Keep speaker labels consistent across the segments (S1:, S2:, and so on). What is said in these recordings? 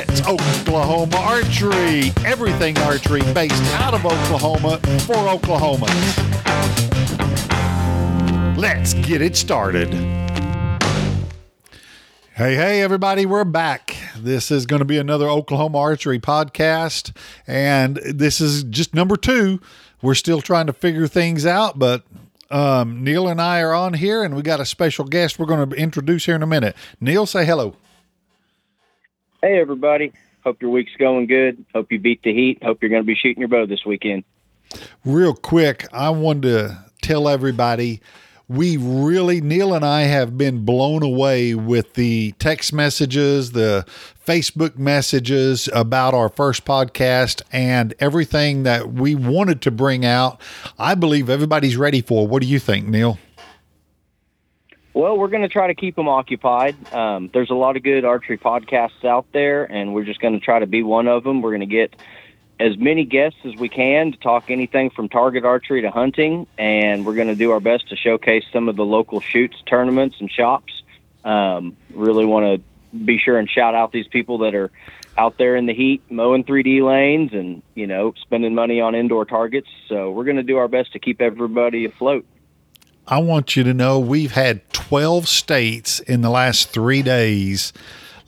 S1: It's Oklahoma Archery. Everything archery based out of Oklahoma for Oklahomans. Let's get it started. Hey, hey, everybody, we're back. This is going to be another Oklahoma Archery podcast, and this is just number two. We're still trying to figure things out, but um, Neil and I are on here, and we got a special guest we're going to introduce here in a minute. Neil, say hello.
S2: Hey, everybody. Hope your week's going good. Hope you beat the heat. Hope you're going to be shooting your bow this weekend.
S1: Real quick, I wanted to tell everybody we really, Neil and I have been blown away with the text messages, the Facebook messages about our first podcast, and everything that we wanted to bring out. I believe everybody's ready for. What do you think, Neil?
S2: Well, we're going to try to keep them occupied. Um, there's a lot of good archery podcasts out there, and we're just going to try to be one of them. We're going to get as many guests as we can to talk anything from target archery to hunting, and we're going to do our best to showcase some of the local shoots, tournaments, and shops. Um, really want to be sure and shout out these people that are out there in the heat mowing 3D lanes and you know spending money on indoor targets. So we're going to do our best to keep everybody afloat.
S1: I want you to know we've had 12 states in the last three days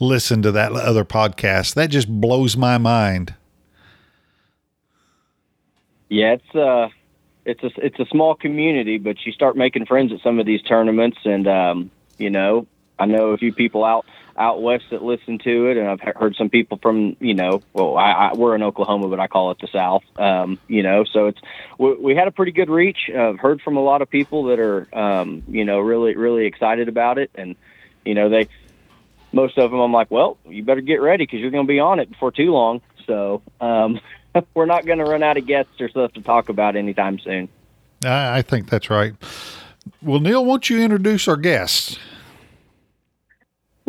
S1: listen to that other podcast. That just blows my mind.
S2: Yeah, it's uh it's a it's a small community, but you start making friends at some of these tournaments, and um, you know, I know a few people out out west that listen to it, and I've heard some people from you know, well, I, I we're in Oklahoma, but I call it the South. Um, you know, so it's we, we had a pretty good reach. I've heard from a lot of people that are um, you know really really excited about it, and you know they most of them I'm like, well, you better get ready because you're going to be on it before too long. So um, we're not going to run out of guests or stuff to talk about anytime soon.
S1: I think that's right. Well, Neil, won't you introduce our guests?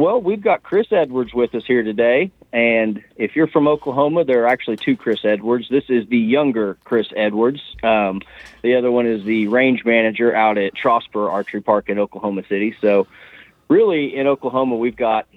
S2: Well, we've got Chris Edwards with us here today. And if you're from Oklahoma, there are actually two Chris Edwards. This is the younger Chris Edwards. Um, the other one is the range manager out at Trosper Archery Park in Oklahoma City. So, really, in Oklahoma, we've got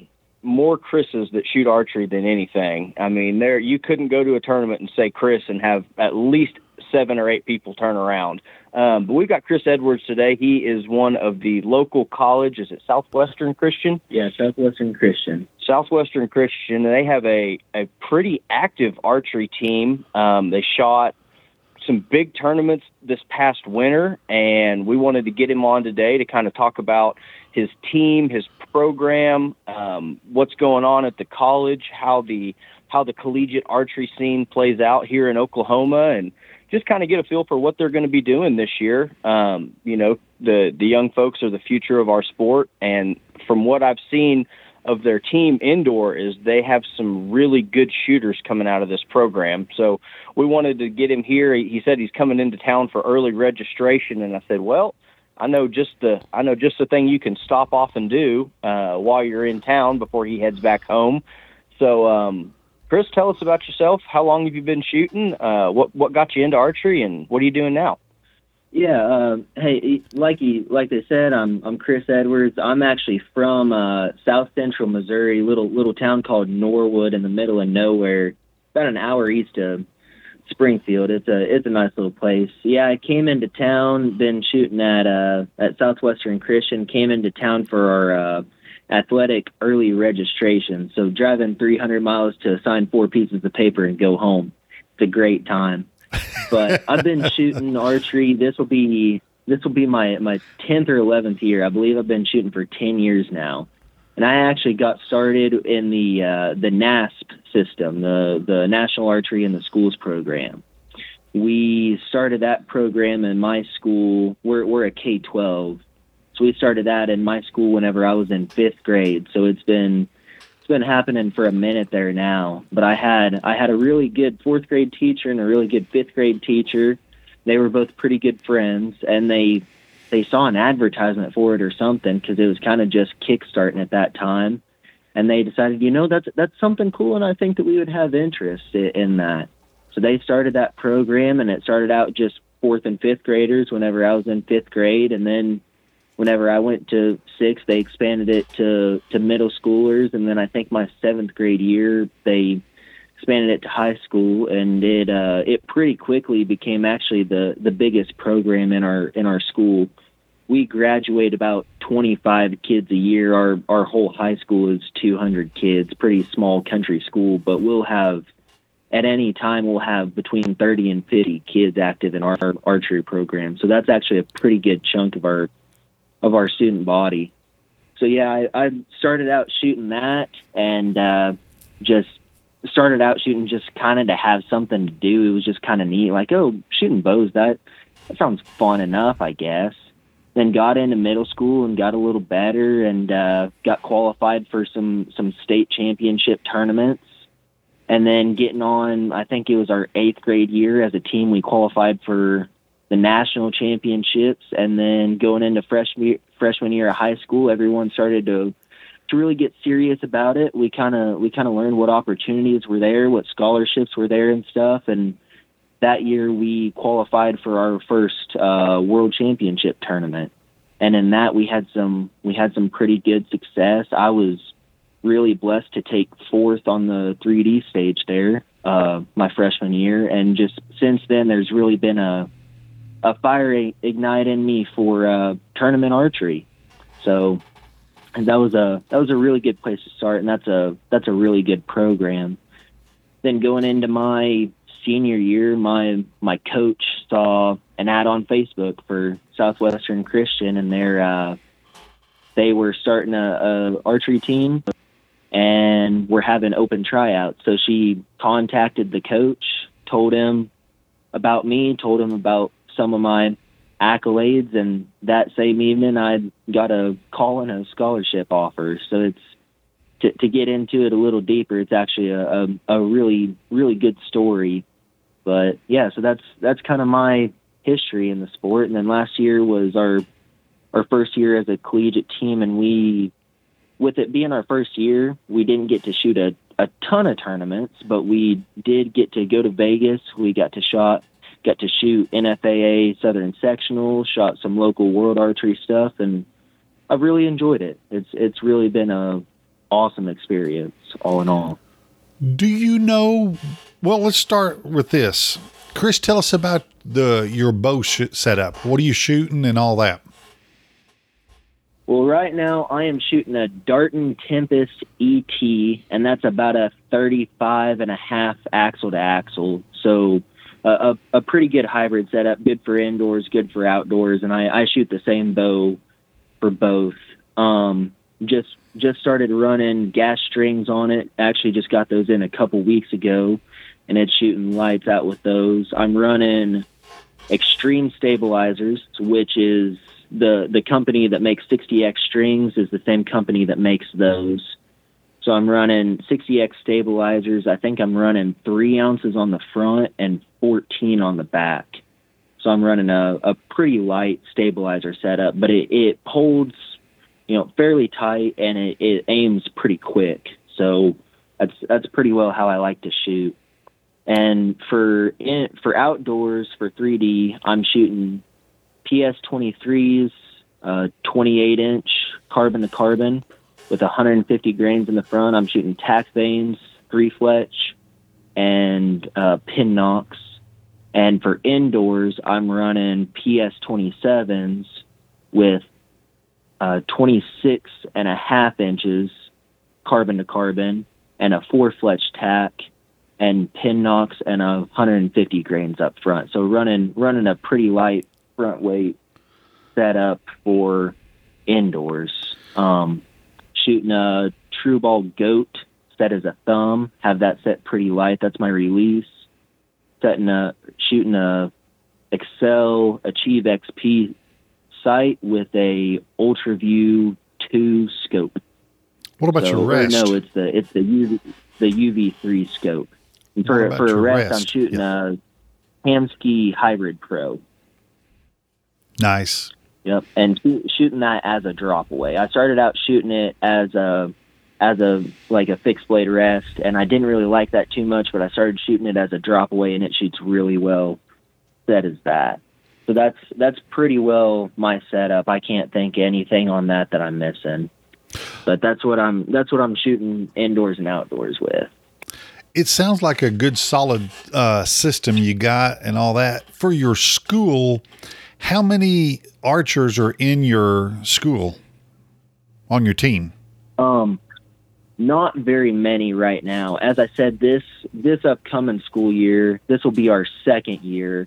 S2: more Chris's that shoot archery than anything. I mean, there you couldn't go to a tournament and say Chris and have at least seven or eight people turn around. Um, but we've got Chris Edwards today. He is one of the local college. Is it Southwestern Christian?
S3: Yeah, Southwestern Christian.
S2: Southwestern Christian. They have a a pretty active archery team. Um, they shot some big tournaments this past winter, and we wanted to get him on today to kind of talk about his team, his program, um, what's going on at the college, how the how the collegiate archery scene plays out here in Oklahoma, and just kind of get a feel for what they're going to be doing this year. Um, you know, the the young folks are the future of our sport, and from what I've seen of their team indoor is they have some really good shooters coming out of this program. So we wanted to get him here. He said he's coming into town for early registration, and I said, well, I know just the I know just the thing you can stop off and do uh, while you're in town before he heads back home. So, um, Chris, tell us about yourself. How long have you been shooting? Uh, what what got you into archery, and what are you doing now?
S3: Yeah, uh, hey, like you, like they said, I'm I'm Chris Edwards. I'm actually from uh, South Central Missouri, little little town called Norwood in the middle of nowhere, about an hour east of Springfield. It's a it's a nice little place. Yeah, I came into town, been shooting at uh at Southwestern Christian. Came into town for our uh, athletic early registration. So driving 300 miles to sign four pieces of paper and go home. It's a great time. But I've been shooting archery. This will be this will be my my 10th or 11th year. I believe I've been shooting for 10 years now and I actually got started in the uh, the NASP system, the the National Archery in the Schools program. We started that program in my school. We're we're a K twelve, so we started that in my school whenever I was in fifth grade. So it's been it's been happening for a minute there now. But I had I had a really good fourth grade teacher and a really good fifth grade teacher. They were both pretty good friends, and they they saw an advertisement for it or something because it was kind of just kickstarting at that time, and they decided, you know, that's that's something cool, and I think that we would have interest in, that. So they started that program, and it started out just fourth and fifth graders whenever I was in fifth grade, and then whenever I went to six, they expanded it to to middle schoolers, and then I think my seventh grade year they expanded it to high school, and it uh, it pretty quickly became actually the the biggest program in our in our school. We graduate about 25 kids a year. Our our whole high school is 200 kids, pretty small country school, but we'll have at any time we'll have between 30 and 50 kids active in our archery program. So that's actually a pretty good chunk of our of our student body. So yeah, I, I started out shooting that and uh, just started out shooting just kind of to have something to do. It was just kind of neat, like oh, shooting bows that that sounds fun enough, I guess. Then got into middle school and got a little better and uh, got qualified for some some state championship tournaments. And then getting on, I think it was our eighth grade year as a team, we qualified for the national championships. And then going into freshman freshman year of high school, everyone started to to really get serious about it. We kind of we kind of learned what opportunities were there, what scholarships were there, and stuff. And that year we qualified for our first uh, world championship tournament. And in that we had some we had some pretty good success. I was really blessed to take fourth on the 3D stage there uh, my freshman year, and just since then there's really been a a fire ignite in me for uh, tournament archery. So that was a that was a really good place to start, and that's a that's a really good program. Then going into my senior year, my my coach saw an ad on Facebook for Southwestern Christian, and they're uh, they were starting a, a archery team, and we're having open tryouts. So she contacted the coach, told him about me, told him about some of my accolades, and that same evening I got a call and a scholarship offer. So it's to, to get into it a little deeper. It's actually a, a, a really really good story. But yeah, so that's that's kind of my history in the sport. And then last year was our our first year as a collegiate team, and we, with it being our first year, we didn't get to shoot a, a ton of tournaments, but we did get to go to Vegas. We got to shot got to shoot NFAA Southern Sectional, shot some local world archery stuff, and I've really enjoyed it. It's it's really been a awesome experience, all in all.
S1: Do you know? Well, let's start with this. Chris, tell us about the your bow sh- setup. What are you shooting and all that?
S3: Well, right now I am shooting a Darton Tempest ET, and that's about a 35 and a half axle to axle. So a, a pretty good hybrid setup, good for indoors, good for outdoors, and I, I shoot the same bow for both. Um, just just started running gas strings on it. Actually, just got those in a couple weeks ago, and it's shooting lights out with those. I'm running Extreme Stabilizers, which is the the company that makes 60x strings is the same company that makes those. So I'm running 60x stabilizers. I think I'm running three ounces on the front and 14 on the back. So I'm running a, a pretty light stabilizer setup, but it, it holds, you know, fairly tight and it, it aims pretty quick. So that's that's pretty well how I like to shoot. And for in, for outdoors for 3D, I'm shooting PS23s, uh, 28 inch carbon to carbon with 150 grains in the front. I'm shooting tack vanes, three fletch, and uh, pin nocks. And for indoors, I'm running PS 27s with uh, 26 and a half inches carbon to carbon and a four fletch tack and pin nocks and a 150 grains up front. So running running a pretty light front weight setup for indoors. Um, shooting a TruBall Goat set as a thumb, have that set pretty light. That's my release. Setting a shooting a Axcel Achieve XP sight with a UltraView two scope.
S1: What about so, your rest?
S3: No, it's the it's the UV the UV three scope. And for for a rest, rest, I'm shooting yeah. a Hamskea Hybrid Pro.
S1: Nice.
S3: Yep, and shooting that as a drop away. I started out shooting it as a as a like a fixed blade rest, and I didn't really like that too much. But I started shooting it as a drop away, and it shoots really well. That is that. So that's that's pretty well my setup. I can't think anything on that that I'm missing. But that's what I'm that's what I'm shooting indoors and outdoors with.
S1: It sounds like a good solid uh, system you got and all that for your school. How many archers are in your school on your team?
S3: Um, not very many right now. As I said, this this upcoming school year, this will be our second year,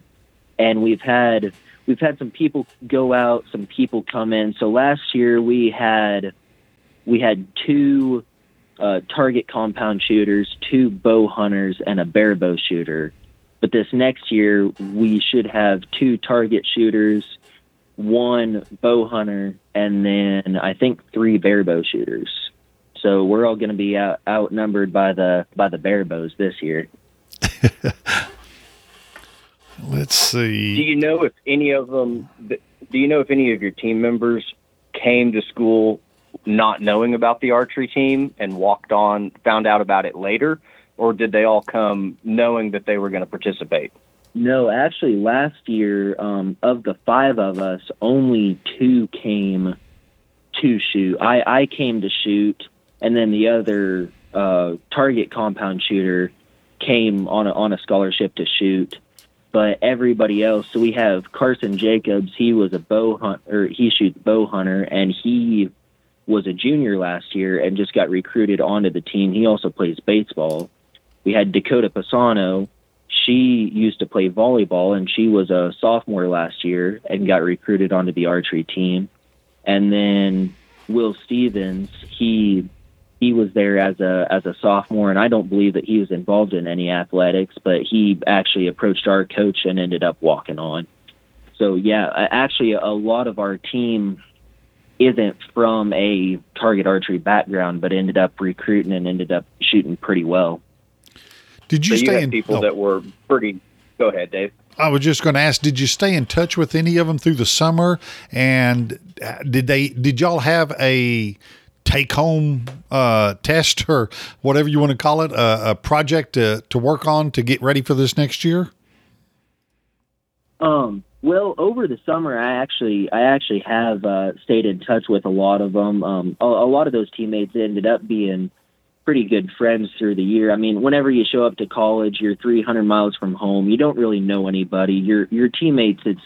S3: and we've had we've had some people go out, some people come in. So last year we had we had two uh, target compound shooters, two bow hunters, and a bare bow shooter. But this next year we should have two target shooters, one bow hunter, and then I think three bare bow shooters. So we're all going to be out, outnumbered by the by the bare bows this year.
S1: Let's see.
S2: Do you know if any of them? Do you know if any of your team members came to school not knowing about the archery team and walked on, found out about it later, or did they all come knowing that they were going to participate?
S3: No, actually, last year, um, of the five of us, only two came to shoot. I, I came to shoot, and then the other uh, target compound shooter came on a, on a scholarship to shoot. But everybody else, so we have Carson Jacobs. He was a bow hunter. He shoots bow hunter, and he was a junior last year and just got recruited onto the team. He also plays baseball. We had Dakota Pisano. She used to play volleyball, and she was a sophomore last year and got recruited onto the archery team. And then Will Stevens, he he was there as a as a sophomore, and I don't believe that he was involved in any athletics, but he actually approached our coach and ended up walking on. So yeah, actually, a lot of our team isn't from a target archery background, but ended up recruiting and ended up shooting pretty well.
S1: Did you
S2: so
S1: stay
S2: you
S1: in
S2: people
S1: oh,
S2: that were pretty? Go ahead, Dave.
S1: I was just going to ask, did you stay in touch with any of them through the summer? And uh, did they? Did y'all have a take home uh, test or whatever you want to call it, a, a project to to work on to get ready for this next year?
S3: Um, well, over the summer, I actually I actually have uh, stayed in touch with a lot of them. Um, a, a lot of those teammates ended up being pretty good friends through the year. I mean, whenever you show up to college, you're 300 miles from home. You don't really know anybody. Your your teammates, it's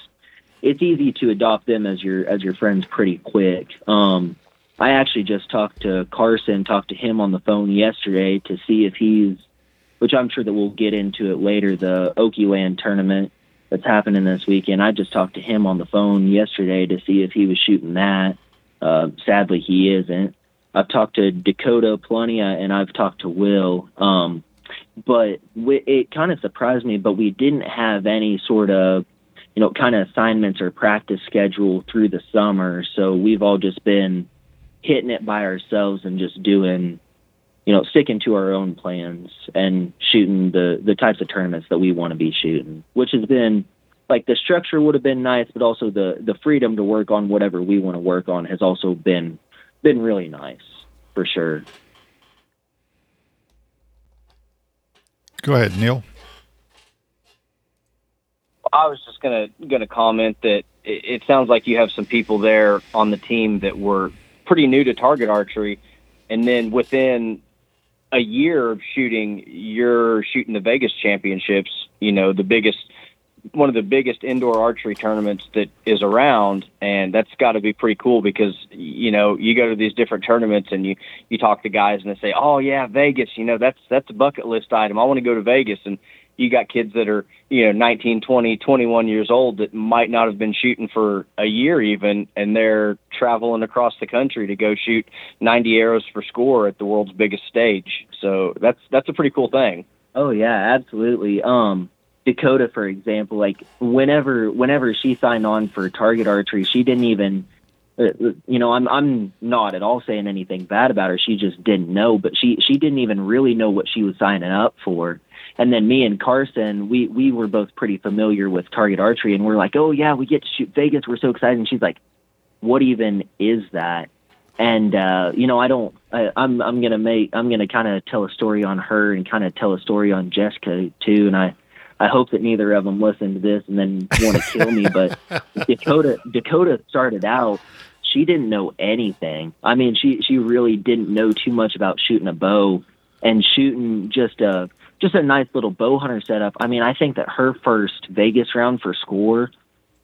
S3: it's easy to adopt them as your as your friends pretty quick. Um, I actually just talked to Carson, talked to him on the phone yesterday to see if he's, which I'm sure that we'll get into it later, the Oakeyland tournament that's happening this weekend. I just talked to him on the phone yesterday to see if he was shooting that. Uh, sadly, he isn't. I've talked to Dakota Plunia and I've talked to Will. Um, but it kind of surprised me, but we didn't have any sort of, you know, kind of assignments or practice schedule through the summer. So we've all just been hitting it by ourselves and just doing you know, sticking to our own plans and shooting the the types of tournaments that we want to be shooting, which has been like the structure would have been nice, but also the the freedom to work on whatever we want to work on has also been been really nice for sure.
S1: Go ahead, Neil.
S2: I was just gonna gonna comment that it, it sounds like you have some people there on the team that were pretty new to target archery, and then within a year of shooting, you're shooting the Vegas championships, you know, the biggest, one of the biggest indoor archery tournaments that is around. And that's got to be pretty cool because, you know, you go to these different tournaments and you, you talk to guys and they say, oh yeah, Vegas, you know, that's, that's a bucket list item. I want to go to Vegas. And you got kids that are you know 19 20 21 years old that might not have been shooting for a year even and they're traveling across the country to go shoot 90 arrows for score at the world's biggest stage so that's that's a pretty cool thing
S3: oh yeah absolutely um dakota for example like whenever whenever she signed on for target archery she didn't even uh, you know i'm i'm not at all saying anything bad about her she just didn't know but she she didn't even really know what she was signing up for and then me and Carson, we we were both pretty familiar with target archery, and we're like, oh yeah, we get to shoot Vegas. We're so excited. And she's like, what even is that? And uh, you know, I don't. I, I'm I'm gonna make I'm gonna kind of tell a story on her and kind of tell a story on Jessica too. And I I hope that neither of them listen to this and then want to kill me. But Dakota Dakota started out. She didn't know anything. I mean, she she really didn't know too much about shooting a bow and shooting just a just a nice little bow hunter setup. I mean, I think that her first Vegas round for score,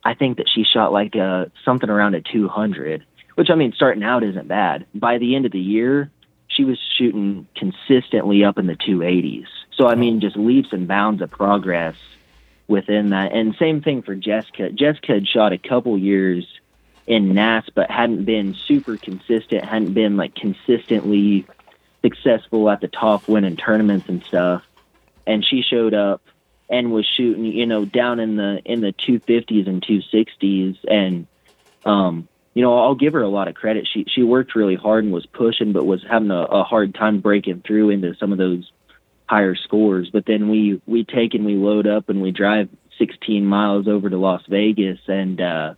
S3: I think that she shot like a something around a 200, which I mean, starting out isn't bad. By the end of the year, she was shooting consistently up in the 280s. So I mean, just leaps and bounds of progress within that. And same thing for Jessica. Jessica had shot a couple years in NAS, but hadn't been super consistent. Hadn't been like consistently successful at the top, winning tournaments and stuff. And she showed up and was shooting, you know, down in the in the 250s and 260s, and um, you know, I'll give her a lot of credit. She she worked really hard and was pushing, but was having a, a hard time breaking through into some of those higher scores. But then we we take and we load up and we drive 16 miles over to Las Vegas, and uh,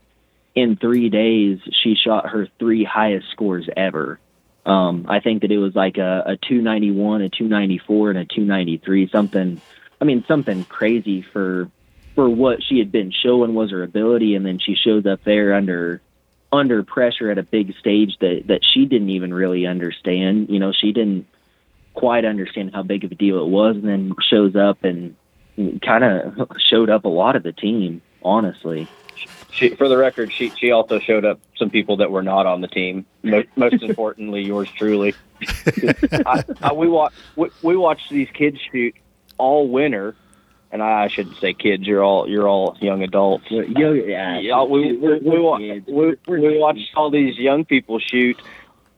S3: in three days she shot her three highest scores ever. Um, I think that it was like a, a 291, a 294, and a 293. Something, I mean, something crazy for for what she had been showing was her ability, and then she shows up there under under pressure at a big stage that that she didn't even really understand. You know, she didn't quite understand how big of a deal it was, and then shows up and kind of showed up a lot of the team. Honestly,
S2: she, for the record, she she also showed up some people that were not on the team. Most, most importantly, yours truly. I, I, we watch we, we watched these kids shoot all winter, and I shouldn't say kids. You're all you're all young adults.
S3: yeah,
S2: yeah we we, we, we, we watched all these young people shoot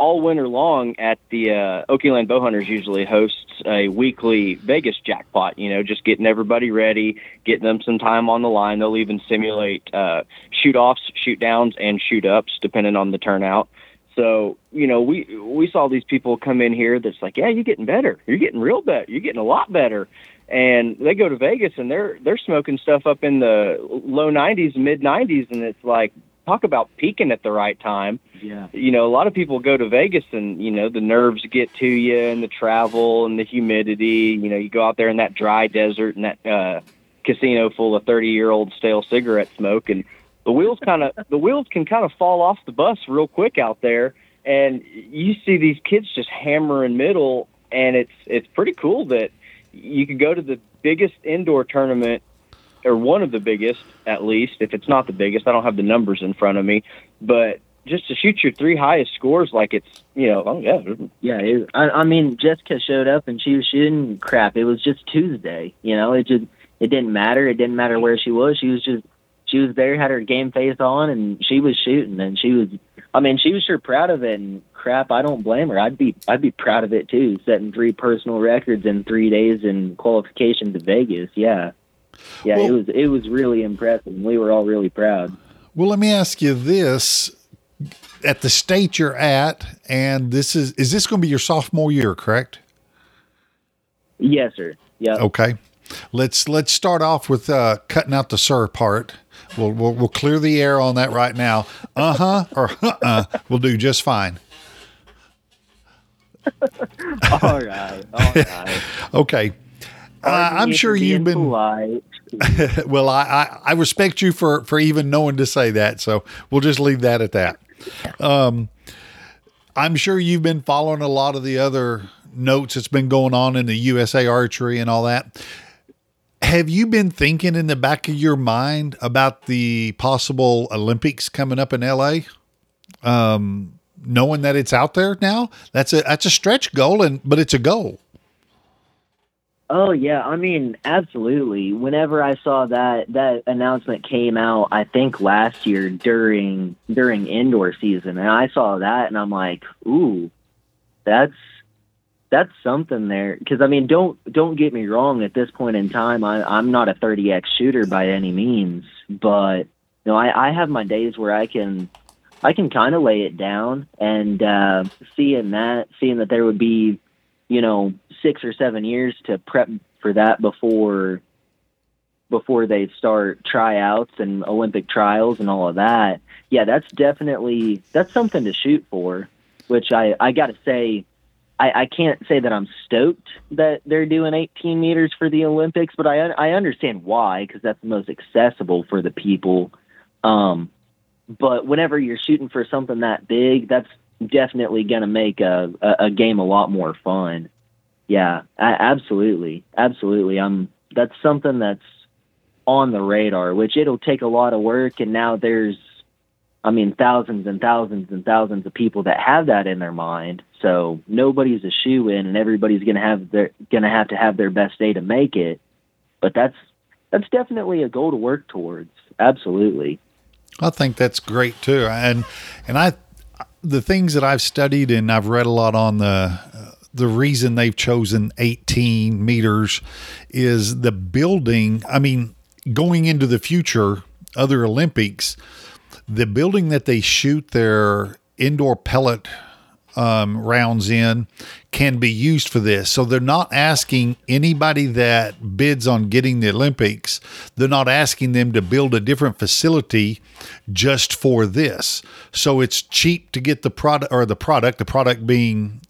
S2: all winter long at the uh, Oakeyland Bowhunters usually hosts a weekly Vegas jackpot. You know, just getting everybody ready, getting them some time on the line. They'll even simulate uh, shoot offs, shoot downs, and shoot ups depending on the turnout. So you know, we we saw these people come in here that's like, yeah, you're getting better. You're getting real better. You're getting a lot better. And they go to Vegas and they're they're smoking stuff up in the low 90s, mid 90s, and it's like, talk about peaking at the right time.
S3: Yeah.
S2: You know, a lot of people go to Vegas and, you know, the nerves get to you and the travel and the humidity. You know, you go out there in that dry desert and that uh, casino full of 30 year old stale cigarette smoke. And the wheels kind of, the wheels can kind of fall off the bus real quick out there. And you see these kids just hammering middle. And it's, it's pretty cool that you could go to the biggest indoor tournament or one of the biggest at least. If it's not the biggest, I don't have the numbers in front of me, but just to shoot your three highest scores like it's you know oh yeah
S3: yeah it, I, I mean Jessica showed up and she was shooting crap. It was just Tuesday, you know. It just it didn't matter. It didn't matter where she was. She was just she was there, had her game face on, and she was shooting. And she was, I mean, she was sure proud of it. And crap, I don't blame her. I'd be I'd be proud of it too, setting three personal records in three days in qualification to Vegas. Yeah yeah, well, it was it was really impressive. We were all really proud.
S1: Well, let me ask you this: at the state you're at, and this is is this going to be your sophomore year, correct?
S3: Yes, sir. Yeah.
S1: Okay. Let's let's start off with uh, cutting out the sir part. We'll, we'll we'll clear the air on that right now. Uh huh or uh uh. We'll do just fine.
S3: all right. All right.
S1: okay. Uh, I'm sure you've been. well, I, I, I respect you for for even knowing to say that. So we'll just leave that at that. Um, I'm sure you've been following a lot of the other notes that's been going on in the USA Archery and all that. Have you been thinking in the back of your mind about the possible Olympics coming up in LA? Um, knowing that it's out there now, that's a that's a stretch goal, and but it's a goal.
S3: Oh yeah, I mean, absolutely. Whenever I saw that that announcement came out, I think last year during during indoor season, and I saw that, and I'm like, ooh, that's that's something there. Because I mean, don't don't get me wrong. At this point in time, I, I'm not a 30x shooter by any means, but you know, I, I have my days where I can I can kind of lay it down, and uh, seeing that, seeing that there would be you know six or seven years to prep for that before before they start tryouts and Olympic trials and all of that. Yeah, that's definitely that's something to shoot for. Which I I got to say, I, I can't say that I'm stoked that they're doing 18 meters for the Olympics, but I I understand why because that's the most accessible for the people. Um, but whenever you're shooting for something that big, that's definitely to make a, a, a game a lot more fun. Yeah, absolutely, absolutely. I'm that's something that's on the radar, which it'll take a lot of work. And now there's, I mean, thousands and thousands and thousands of people that have that in their mind. So nobody's a shoe in, and everybody's gonna have their gonna have to have their best day to make it. But that's that's definitely a goal to work towards. Absolutely.
S1: I think that's great too, and and I the things that I've studied and I've read a lot on the the reason they've chosen 18 meters is the building. I mean, going into the future, other Olympics, the building that they shoot their indoor pellet um, rounds in can be used for this. So they're not asking anybody that bids on getting the Olympics, they're not asking them to build a different facility just for this. So it's cheap to get the product or the product, the product being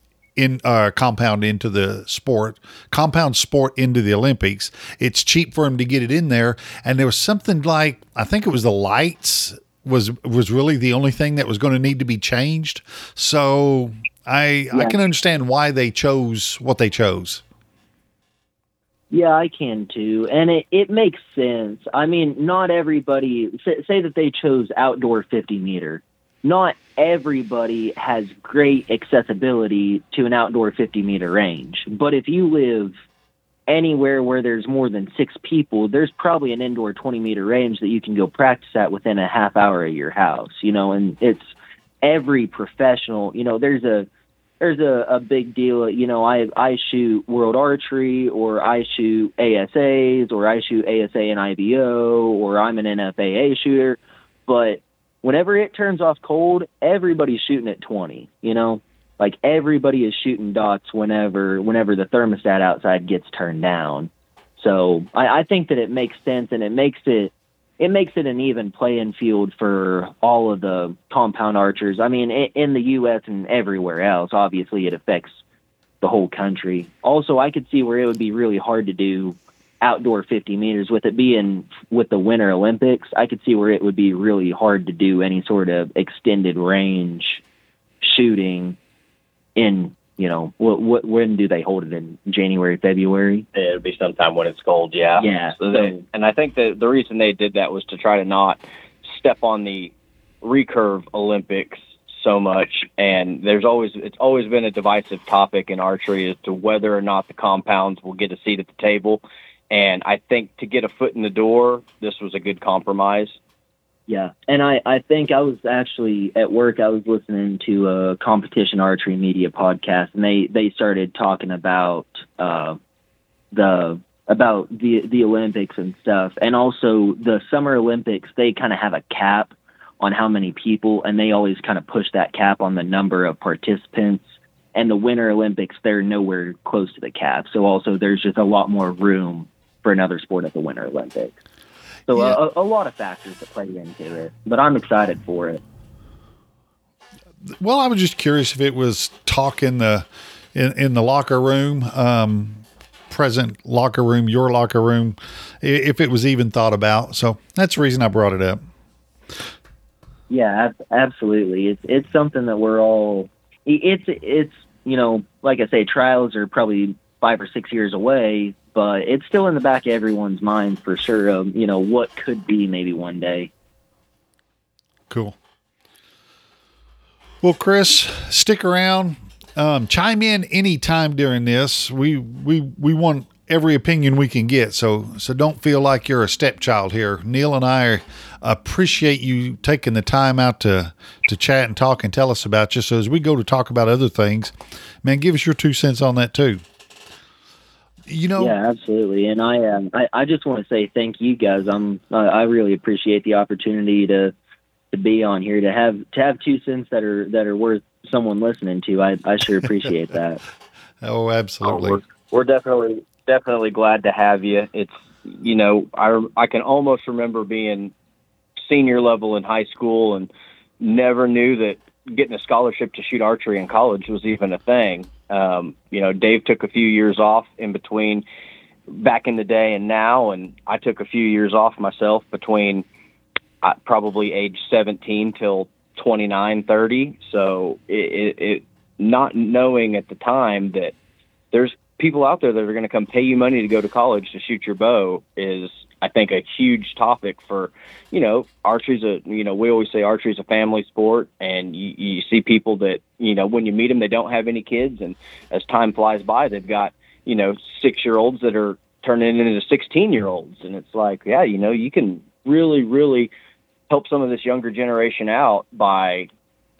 S1: in uh, compound into the sport, compound sport into the Olympics. It's cheap for them to get it in there. And there was something like, I think it was the lights was was really the only thing that was going to need to be changed. So I yeah. I can understand why they chose what they chose.
S3: Yeah, I can too, and it, it makes sense. I mean, not everybody say, say that they chose outdoor fifty meter. Not everybody has great accessibility to an outdoor fifty meter range, but if you live anywhere where there's more than six people, there's probably an indoor 20 meter range that you can go practice at within a half hour of your house, you know, and it's every professional, you know, there's a, there's a, a big deal, you know, I, I shoot world archery or I shoot ASAs or I shoot ASA and IBO or I'm an NFAA shooter, but whenever it turns off cold, everybody's shooting at 20, you know, like everybody is shooting dots whenever whenever the thermostat outside gets turned down. So I, I think that it makes sense and it makes it it makes it an even playing field for all of the compound archers. I mean, in the U.S. and everywhere else, obviously it affects the whole country. Also, I could see where it would be really hard to do outdoor 50 meters with it being with the Winter Olympics. I could see where it would be really hard to do any sort of extended range shooting in you know what, what when do they hold it in? January February?
S2: It'll be sometime when it's cold yeah.
S3: Yeah.
S2: So they, and I think that the reason they did that was to try to not step on the recurve Olympics so much. And there's always it's always been a divisive topic in archery as to whether or not the compounds will get a seat at the table and I think to get a foot in the door this was a good compromise
S3: yeah, and I I think I was actually at work. I was listening to a competition archery media podcast, and they they started talking about uh, the about the the Olympics and stuff, and also the Summer Olympics. They kind of have a cap on how many people, and they always kind of push that cap on the number of participants. And the Winter Olympics, they're nowhere close to the cap. So also, there's just a lot more room for another sport at the Winter Olympics. So yeah. a, a lot of factors that play into it, but I'm excited for it.
S1: Well, I was just curious if it was talk in the in, in the locker room, um, present locker room, your locker room, if it was even thought about. So that's the reason I brought it up.
S3: Yeah, absolutely. It's it's something that we're all. It's it's you know, like I say, trials are probably five or six years away, but it's still in the back of everyone's mind for sure. You know what could be maybe one day.
S1: Cool. Well, Chris, stick around. Um, chime in anytime during this. We we we want every opinion we can get. So so don't feel like you're a stepchild here. Neil and I appreciate you taking the time out to to chat and talk and tell us about you. So as we go to talk about other things, man, give us your two cents on that too you know
S3: yeah absolutely. And i um i, I just want to say thank you guys. I'm uh, i really appreciate the opportunity to to be on here to have to have two cents that are that are worth someone listening to. I i sure appreciate that.
S1: Oh absolutely. Oh,
S2: we're, we're definitely definitely glad to have you. It's you know i i can almost remember being senior level in high school and never knew that getting a scholarship to shoot archery in college was even a thing Um, you know, Dave took a few years off in between back in the day and now, and I took a few years off myself between uh, probably age 17 till 29, 30. So it, it, it not knowing at the time that there's people out there that are going to come pay you money to go to college to shoot your bow is I think a huge topic for, you know, archery's a, you know, we always say archery's a family sport and you, you see people that, you know, when you meet them, they don't have any kids. And as time flies by, they've got, you know, six year olds that are turning into 16 year olds. And it's like, yeah, you know, you can really, really help some of this younger generation out by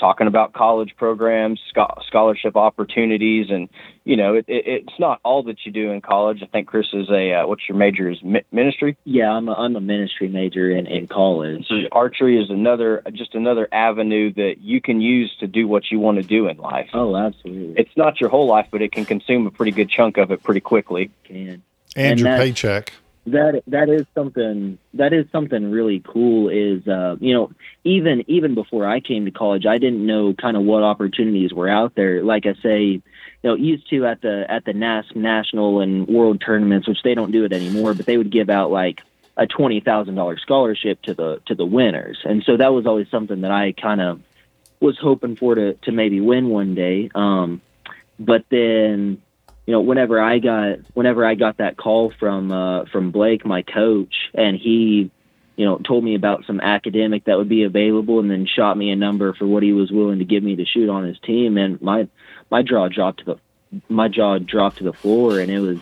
S2: talking about college programs, scholarship opportunities, and you know, it, it, it's not all that you do in college. I think Chris is a uh, what's your major is mi- ministry.
S3: Yeah, I'm a, I'm a ministry major in in college.
S2: So archery is another just another avenue that you can use to do what you want to do in life.
S3: Oh, absolutely.
S2: It's not your whole life, but it can consume a pretty good chunk of it pretty quickly.
S3: It can
S1: and, and your paycheck
S3: that that is something that is something really cool is uh you know even even before I came to college I didn't know kind of what opportunities were out there. Like I say you know used to at the at the NAS national and world tournaments which they don't do it anymore but they would give out like a twenty thousand dollar scholarship to the to the winners. And so that was always something that I kind of was hoping for to to maybe win one day. Um but then you know, whenever I got whenever I got that call from uh, from Blake, my coach, and he, you know, told me about some academic that would be available, and then shot me a number for what he was willing to give me to shoot on his team, and my my jaw dropped to the my jaw dropped to the floor, and it was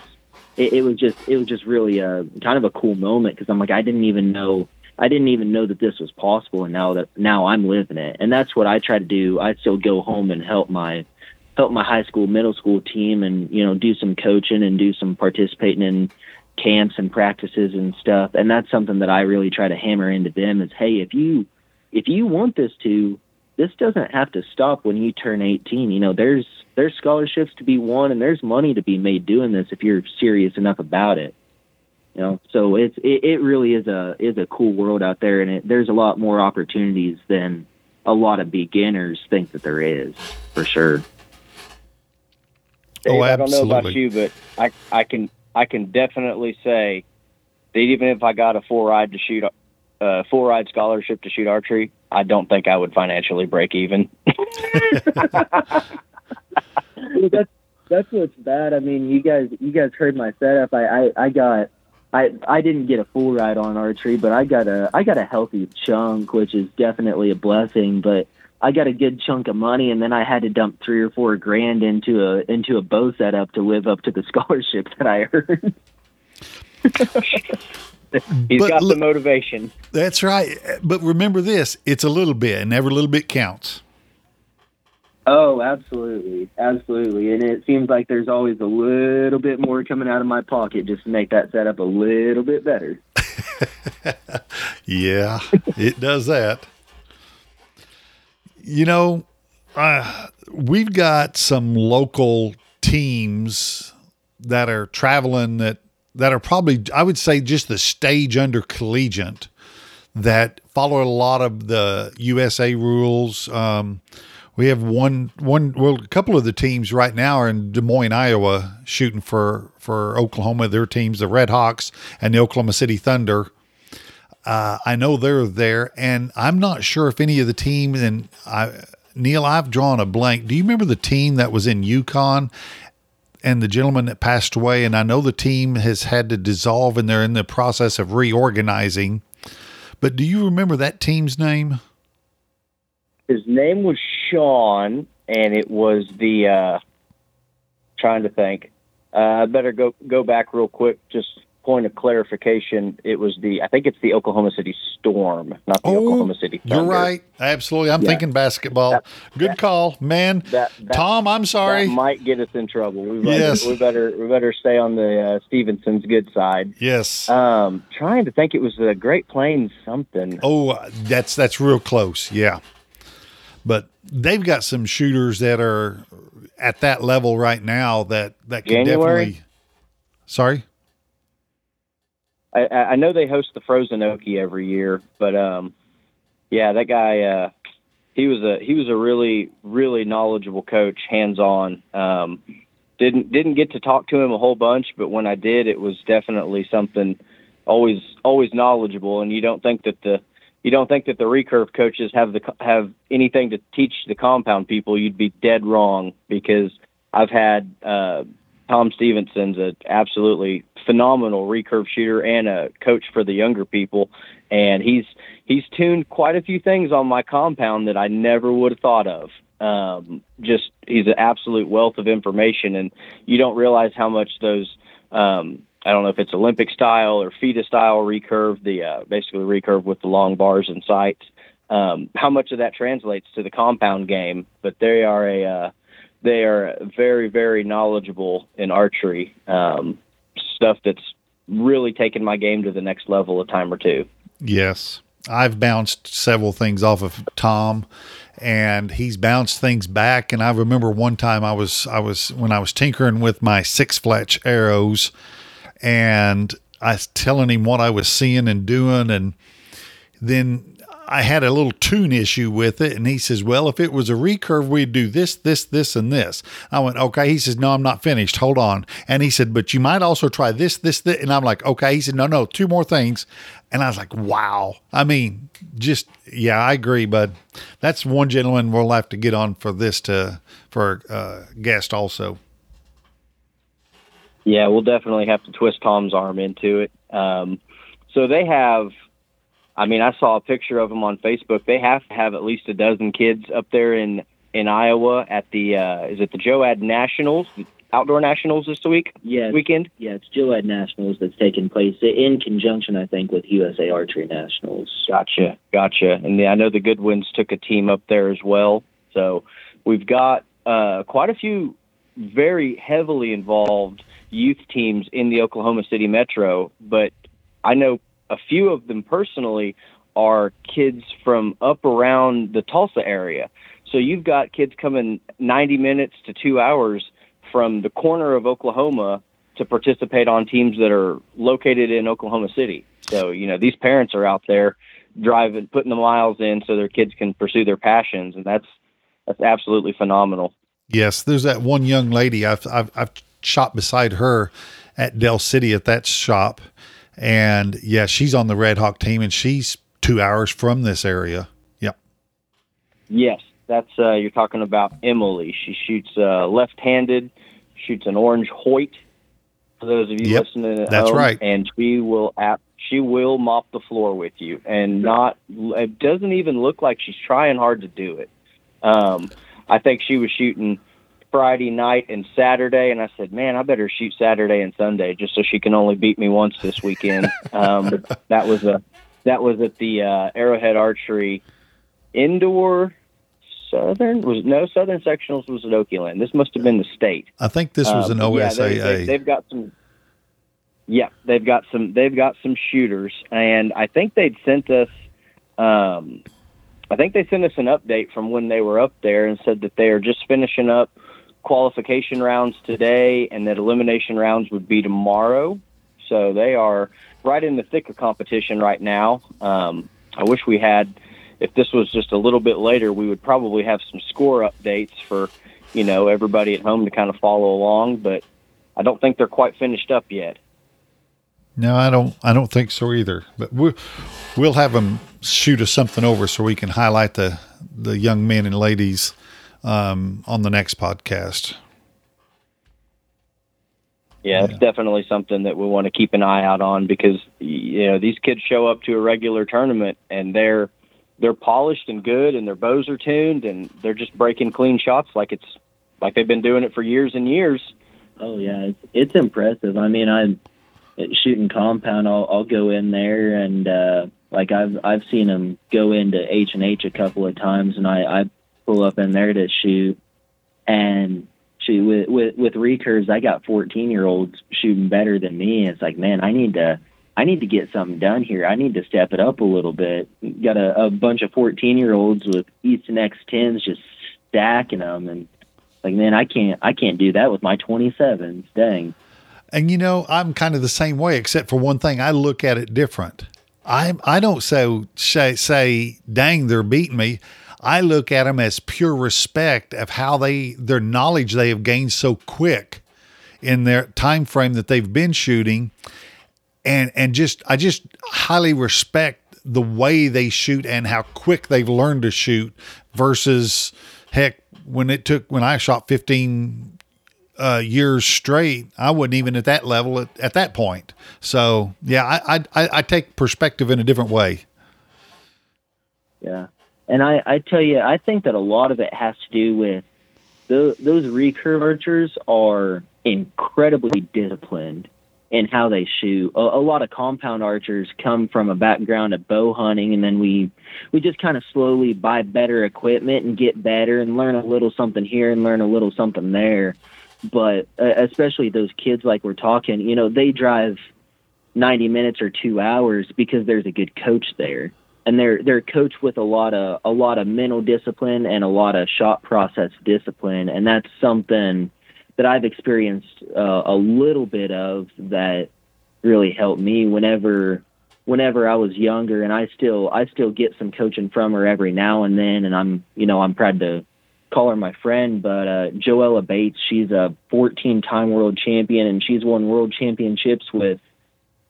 S3: it, it was just it was just really a kind of a cool moment because I'm like I didn't even know I didn't even know that this was possible, and now that now I'm living it, and that's what I try to do. I still go home and help my help my high school, middle school team, and you know do some coaching and do some participating in camps and practices and stuff. And that's something that I really try to hammer into them is, hey, if you if you want this to, this doesn't have to stop when you turn 18. You know, there's there's scholarships to be won and there's money to be made doing this if you're serious enough about it. You know, so it's it, it really is a is a cool world out there, and it, there's a lot more opportunities than a lot of beginners think that there is, for sure.
S2: Dave, oh, I don't know about you, but I I can I can definitely say that even if I got a full ride to shoot a uh, full ride scholarship to shoot archery, I don't think I would financially break even.
S3: that's that's what's bad. I mean, you guys you guys heard my setup. I I, I got I I didn't get a full ride on archery, but I got a I got a healthy chunk, which is definitely a blessing. But I got a good chunk of money, and then I had to dump three or four grand into a into a bow setup to live up to the scholarship that I earned.
S2: He's but got look, the motivation.
S1: That's right. But remember this: it's a little bit, and every little bit counts.
S3: Oh, absolutely, absolutely. And it seems like there's always a little bit more coming out of my pocket just to make that setup a little bit better.
S1: yeah, it does that you know, uh, we've got some local teams that are traveling that that are probably I would say just the stage under collegiate that follow a lot of the USA rules. Um, we have one one well a couple of the teams right now are in Des Moines, Iowa, shooting for for Oklahoma. Their teams, the Red Hawks and the Oklahoma City Thunder. Uh, I know they're there, and I'm not sure if any of the teams. And I, Neil, I've drawn a blank. Do you remember the team that was in Yukon and the gentleman that passed away? And I know the team has had to dissolve, and they're in the process of reorganizing. But do you remember that team's name?
S2: His name was Sean, and it was the. Uh, trying to think. Uh, I better go go back real quick just point of clarification, it was the I think it's the Oklahoma City Storm, not the oh, Oklahoma City Thunder.
S1: You're right. Absolutely. I'm yeah. thinking basketball. That, Good that, call, man. That, Tom, I'm sorry.
S2: might get us in trouble. We better, yes. we better we better stay on the uh, Stevenson's good side.
S1: Yes.
S2: Um, trying to think, it was the Great Plains something.
S1: Oh, that's that's real close. Yeah, but they've got some shooters that are at that level right now that that can January? definitely. Sorry.
S2: I, I know they host the Frozen Okie every year, but um, yeah, that guy, uh, he was a he was a really really knowledgeable coach, hands on. Um, didn't didn't get to talk to him a whole bunch, but when I did, it was definitely something always always knowledgeable. And you don't think that the you don't think that the recurve coaches have the have anything to teach the compound people. You'd be dead wrong because I've had uh, Tom Stevenson's an absolutely phenomenal recurve shooter and a coach for the younger people, and he's he's tuned quite a few things on my compound that I never would have thought of um, just he's an absolute wealth of information, and you don't realize how much those. Um, I don't know if it's Olympic style or FITA style recurve, the uh, basically recurve with the long bars and sights. Um, how much of that translates to the compound game? But they are a uh, they are very very knowledgeable in archery um, stuff that's really taken my game to the next level a time or two.
S1: Yes. I've bounced several things off of Tom and he's bounced things back. And I remember one time I was I was when I was tinkering with my six fletch arrows, and I was telling him what I was seeing and doing, and then I had a little tune issue with it, and he says, "Well, if it was a recurve, we'd do this, this, this, and this." I went, "Okay." He says, "No, I'm not finished. Hold on." And he said, "But you might also try this, this, this." And I'm like, "Okay." He said, "No, no, two more things." And I was like, "Wow!" I mean, just yeah, I agree, but that's one gentleman we'll have to get on for this to for uh, guest also.
S2: Yeah, we'll definitely have to twist Tom's arm into it. Um, so they have I mean, I saw a picture of them on Facebook. They have to have at least a dozen kids up there in in Iowa at the uh, is it the JOAD Nationals, Outdoor Nationals this week?
S3: Yeah,
S2: weekend.
S3: Yeah, it's JOAD Nationals that's taking place in conjunction, I think, with USA Archery Nationals.
S2: Gotcha, gotcha. And I know the Goodwins took a team up there as well. So we've got uh, quite a few very heavily involved youth teams in the Oklahoma City Metro, but I know a few of them personally are kids from up around the Tulsa area. So you've got kids coming 90 minutes to two hours from the corner of Oklahoma to participate on teams that are located in Oklahoma City. So, you know, these parents are out there driving, putting the miles in so their kids can pursue their passions. And that's, that's absolutely phenomenal.
S1: Yes. There's that one young lady I've, I've, I've shot beside her at Del City at that shop and yeah, she's on the Red Hawk team, and she's two hours from this area. Yep.
S2: Yes, that's uh, you're talking about Emily. She shoots uh, left-handed, shoots an orange Hoyt. For those of you yep, listening at
S1: that's
S2: home,
S1: right.
S2: And she will ap- she will mop the floor with you, and not it doesn't even look like she's trying hard to do it. Um, I think she was shooting Friday night and Saturday, and I said, "Man, I better shoot Saturday and Sunday just so she can only beat me once this weekend." um, that was a that was at the uh, Arrowhead Archery indoor southern was no southern sectionals was at Oakland. This must have been the state.
S1: I think this was um, an OSAA.
S2: Yeah, they, have got some. Yeah, they've got some. They've got some shooters, and I think they'd sent us. Um, I think they sent us an update from when they were up there and said that they are just finishing up qualification rounds today and that elimination rounds would be tomorrow. So they are right in the thick of competition right now. Um, I wish we had, if this was just a little bit later, we would probably have some score updates for, you know, everybody at home to kind of follow along, but I don't think they're quite finished up yet.
S1: No, I don't. I don't think so either. But we'll we'll have them shoot us something over so we can highlight the the young men and ladies um, on the next podcast.
S2: Yeah, it's definitely something that we want to keep an eye out on because you know these kids show up to a regular tournament and they're they're polished and good and their bows are tuned and they're just breaking clean shots like it's like they've been doing it for years and years.
S3: Oh yeah, it's, it's impressive. I mean, I'm shooting compound. I'll I'll go in there and uh, like I've I've seen them go into H and H a couple of times, and I I pull up in there to shoot, and shoot with with with recurves. I got 14 year olds shooting better than me. And It's like, man, I need to I need to get something done here. I need to step it up a little bit. Got a, a bunch of 14 year olds with Easton X10s just stacking them, and like, man, I can't I can't do that with my 27s. Dang.
S1: And you know, I'm kind of the same way, except for one thing. I look at it different. I I don't so say say, dang, they're beating me. I look at them as pure respect of how they their knowledge they have gained so quick in their time frame that they've been shooting and and just I just highly respect the way they shoot and how quick they've learned to shoot versus heck when it took when I shot 15 uh, years straight, I wasn't even at that level at, at that point. So yeah, I, I I take perspective in a different way.
S3: Yeah, and I I tell you, I think that a lot of it has to do with the, those recurve archers are incredibly disciplined in how they shoot. A, a, lot of compound archers come from a background of bow hunting, and then we we just kind of slowly buy better equipment and get better and learn a little something here and learn a little something there. But uh, especially those kids, like we're talking, you know, they drive ninety minutes or two hours because there's a good coach there. And they're they're coached with a lot of a lot of mental discipline and a lot of shot process discipline, and that's something that I've experienced uh, a little bit of that really helped me whenever whenever I was younger. And I still I still get some coaching from her every now and then. And I'm you know I'm proud to call her my friend but uh Joella Bates she's a 14 time world champion and she's won world championships with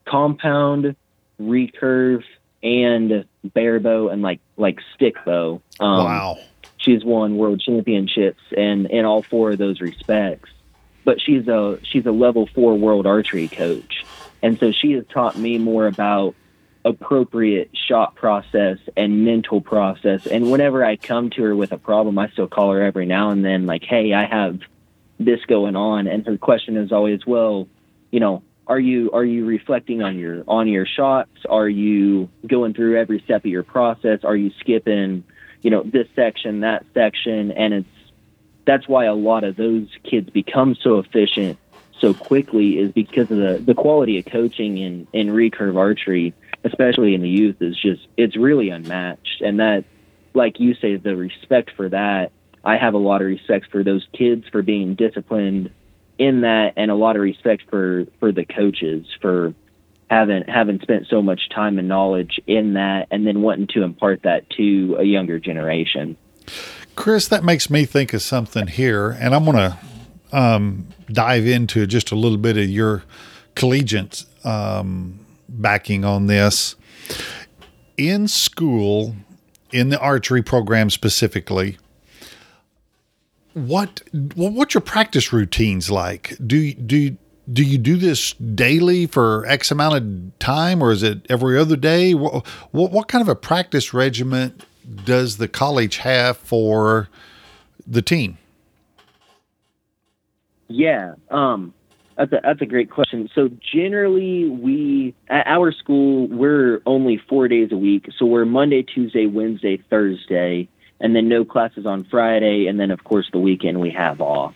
S3: compound recurve and bear barebow and like like stick bow
S1: um, wow
S3: she's won world championships and in all four of those respects but she's a she's a level four world archery coach, and so she has taught me more about appropriate shot process and mental process. And whenever I come to her with a problem, I still call her every now and then, like, "Hey, I have this going on," and her question is always, "Well, you know." Are you are you reflecting on your on your shots? Are you going through every step of your process? Are you skipping, you know, this section, that section? And it's that's why a lot of those kids become so efficient so quickly is because of the, the quality of coaching in, in recurve archery, especially in the youth, is just it's really unmatched. And that, like you say, the respect for that, I have a lot of respect for those kids for being disciplined in that, and a lot of respect for for the coaches for having having spent so much time and knowledge in that, and then wanting to impart that to a younger generation.
S1: Chris, that makes me think of something here, and I'm going to um, dive into just a little bit of your collegiate um, backing on this. In school, in the archery program specifically, what what's your practice routines like? Do do do you do this daily for X amount of time, or is it every other day? What what, what kind of a practice regimen does the college have for the team?
S3: Yeah, um, that's a that's a great question. So generally, we at our school we're only four days a week. So we're Monday, Tuesday, Wednesday, Thursday, and then no classes on Friday, and then of course the weekend we have off.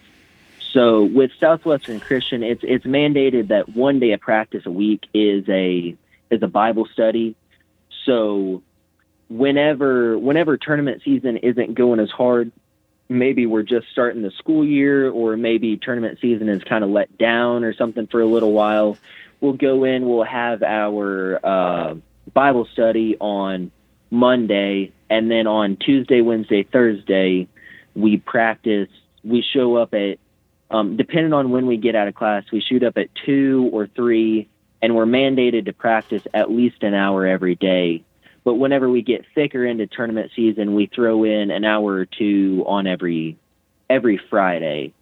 S3: So with Southwestern Christian, it's it's mandated that one day of practice a week is a is a Bible study. So whenever whenever tournament season isn't going as hard, maybe we're just starting the school year, or maybe tournament season is kind of let down or something for a little while. We'll go in. We'll have our uh, Bible study on Monday, and then on Tuesday, Wednesday, Thursday, we practice. We show up at um, depending on when we get out of class, we shoot up at two or three, and we're mandated to practice at least an hour every day but whenever we get thicker into tournament season, we throw in an hour or two on every every Friday.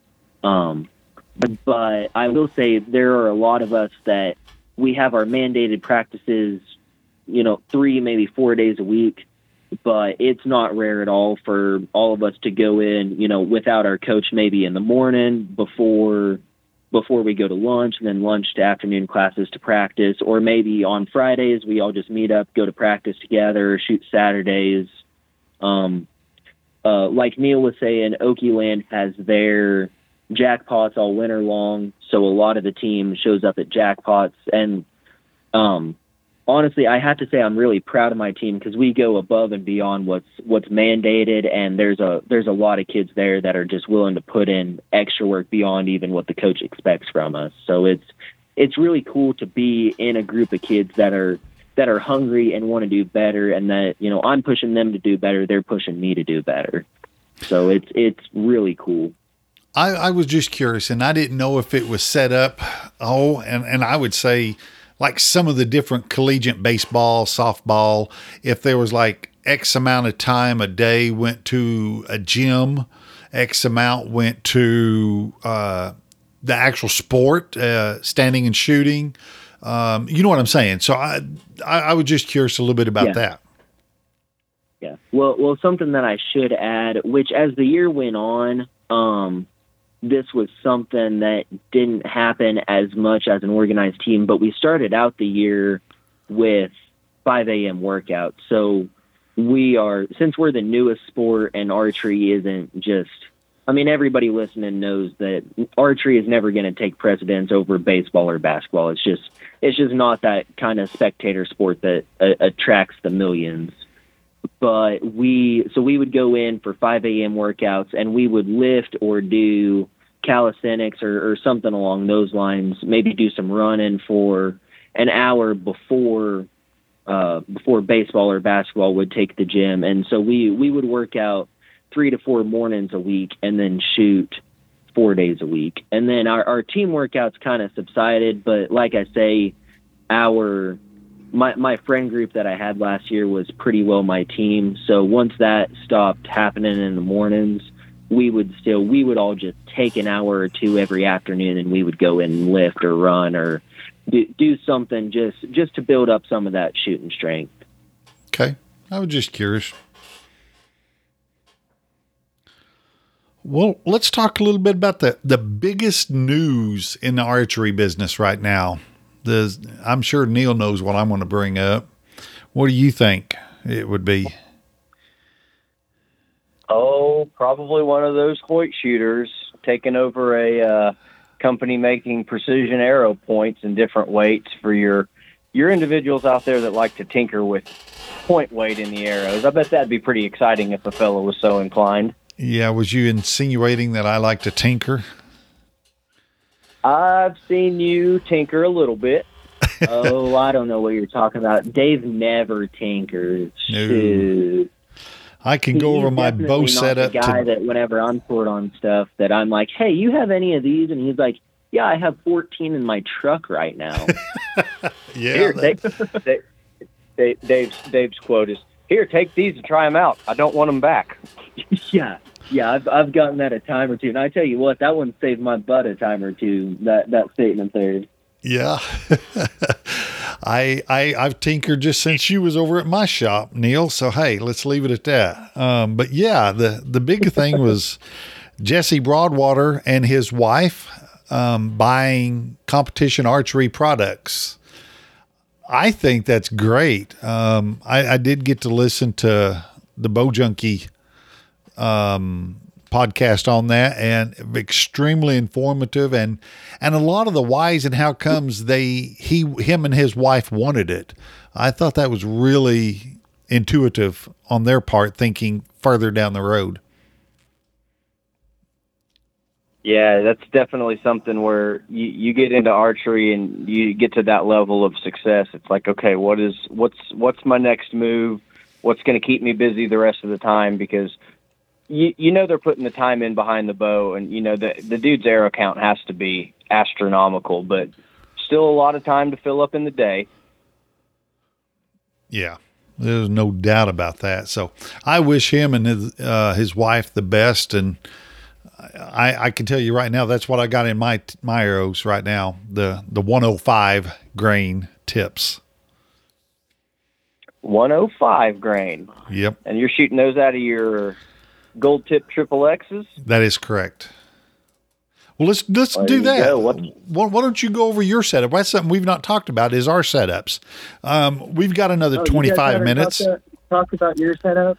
S3: Um, but, but I will say there are a lot of us that we have our mandated practices, you know, three maybe four days a week. But it's not rare at all for all of us to go in, you know, without our coach maybe in the morning before before we go to lunch and then lunch to afternoon classes to practice or maybe on fridays we all just meet up go to practice together shoot saturdays um, uh, like neil was saying oakeyland has their jackpots all winter long so a lot of the team shows up at jackpots and um, honestly, I have to say I'm really proud of my team because we go above and beyond what's what's mandated, and there's a there's a lot of kids there that are just willing to put in extra work beyond even what the coach expects from us. So it's it's really cool to be in a group of kids that are that are hungry and want to do better, and that you know I'm pushing them to do better, they're pushing me to do better. So it's it's really cool.
S1: I, I was just curious, and I didn't know if it was set up. Oh, and, and I would say, like some of the different collegiate baseball, softball, if there was like X amount of time a day went to a gym, X amount went to uh, the actual sport, uh, standing and shooting. Um, you know what I'm saying? So I, I, I was just curious a little bit about
S3: Yeah.
S1: that.
S3: Yeah. Well, well, something that I should add, which as the year went on, um, this was something that didn't happen as much as an organized team, but we started out the year with 5 a.m. workouts. So we are, since we're the newest sport and archery isn't just, I mean, everybody listening knows that archery is never going to take precedence over baseball or basketball. It's just, it's just not that kind of spectator sport that uh, attracts the millions but we so we would go in for 5 a.m. workouts and we would lift or do calisthenics or, or something along those lines. Maybe do some running for an hour before uh, before baseball or basketball would take the gym. And so we we would work out three to four mornings a week and then shoot four days a week. And then our, our team workouts kind of subsided, but like I say, our my my friend group that I had last year was pretty well my team. So once that stopped happening in the mornings, we would still we would all just take an hour or two every afternoon and we would go and lift or run or do, do something just just to build up some of that shooting strength.
S1: Okay. I was just curious. Well, let's talk a little bit about the, the biggest news in the archery business right now. The, I'm sure Neil knows what I'm going to bring up. What do you think it would be?
S2: Oh, probably one of those Hoyt shooters taking over a uh, company making precision arrow points and different weights for your your individuals out there that like to tinker with point weight in the arrows. I bet that'd be pretty exciting if a fellow was so inclined.
S1: Yeah, was you insinuating that I like to tinker?
S2: I've seen you tinker a little bit.
S3: oh, I don't know what you're talking about. Dave never tinkers.
S1: No.
S3: Shoot.
S1: I can go over my
S3: definitely
S1: bow setup
S3: The guy
S1: to
S3: that whenever I'm short on stuff, that I'm like, "Hey, you have any of these?" And he's like, "Yeah, I have 14 in my truck right now."
S1: yeah.
S2: Here,
S1: that-
S2: Dave, Dave, Dave, Dave's, Dave's quote is, "Here, take these and try them out. I don't want them back."
S3: yeah, yeah, I've I've gotten that a time or two, and I tell you what, that one saved my butt a time or two. That that statement there.
S1: Yeah. I I I've tinkered just since you was over at my shop, Neil. So hey, let's leave it at that. Um, but yeah, the the big thing was Jesse Broadwater and his wife um, buying competition archery products. I think that's great. Um, I, I did get to listen to the Bow Junkie um, podcast on that and extremely informative and and a lot of the whys and how comes they he him and his wife wanted it. I thought that was really intuitive on their part thinking further down the road.
S2: Yeah, that's definitely something where you, you get into archery and you get to that level of success. It's like, okay, what is what's what's my next move? What's going to keep me busy the rest of the time? Because you you know they're putting the time in behind the bow, and you know the the dude's arrow count has to be astronomical, but still a lot of time to fill up in the day.
S1: Yeah. There's no doubt about that. So I wish him and his uh, his wife the best and I, I can tell you right now that's what I got in my my arrows right now the the 105 grain tips.
S2: 105 grain,
S1: Yep,
S2: and you're shooting those out of your gold tip triple X's.
S1: that is correct. Well, let's let's
S2: There
S1: do that.
S2: What-
S1: Why, why don't you go over your setup? That's something we've not talked about. Is our setups? Um, we've got another
S3: Oh, guys
S1: 25 minutes.
S3: Talk, to- talk about your setup.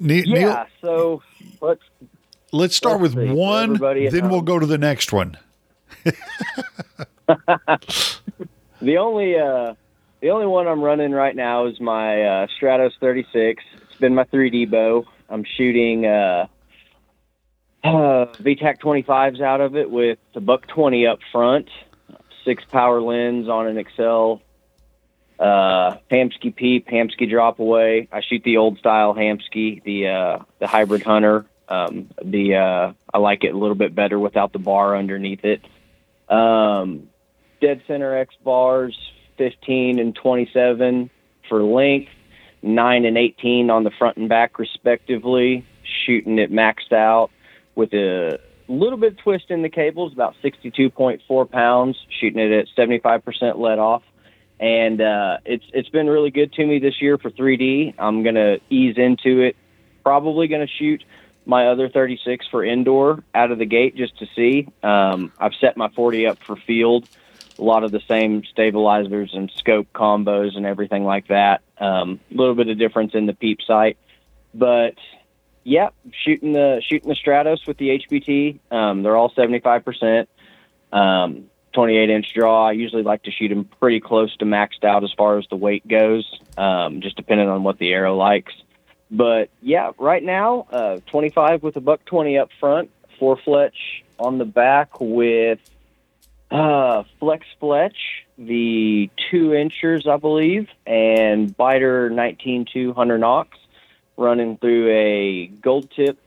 S1: Ne-
S2: Yeah,
S1: Neil,
S2: so let's
S1: let's start
S2: let's
S1: with
S2: see.
S1: one,
S2: Everybody
S1: then we'll go to the next one.
S2: The only uh, the only one I'm running right now is my uh, Stratos 36. It's been my 3D bow. I'm shooting uh, uh, VTAC 25s out of it with the buck 20 up front, six power lens on an Axcel, uh, Hamskea peep, Hamskea drop away. I shoot the old style Hamskea, the uh, the hybrid hunter Um, the uh, I like it a little bit better without the bar underneath it. Um, dead center X bars, 15 and 27 for length, 9 and 18 on the front and back, respectively. Shooting it maxed out with a little bit of twist in the cables, about 62.4 pounds, shooting it at 75% let off. And uh, it's it's been really good to me this year for 3D. I'm gonna ease into it. Probably gonna shoot my other 36 for indoor out of the gate just to see. Um, I've set my 40 up for field. A lot of the same stabilizers and scope combos and everything like that. A um, little bit of difference in the peep sight, but yeah, shooting the shooting the Stratos with the HBT. Um, they're all 75 percent. Um, 28 inch draw. I usually like to shoot them pretty close to maxed out as far as the weight goes, um, just depending on what the arrow likes. But yeah, right now, uh, 25 with a buck 20 up front, four fletch on the back with uh, flex fletch, the two inchers, I believe, and Beiter 19.2 Hunter nocks running through a gold tip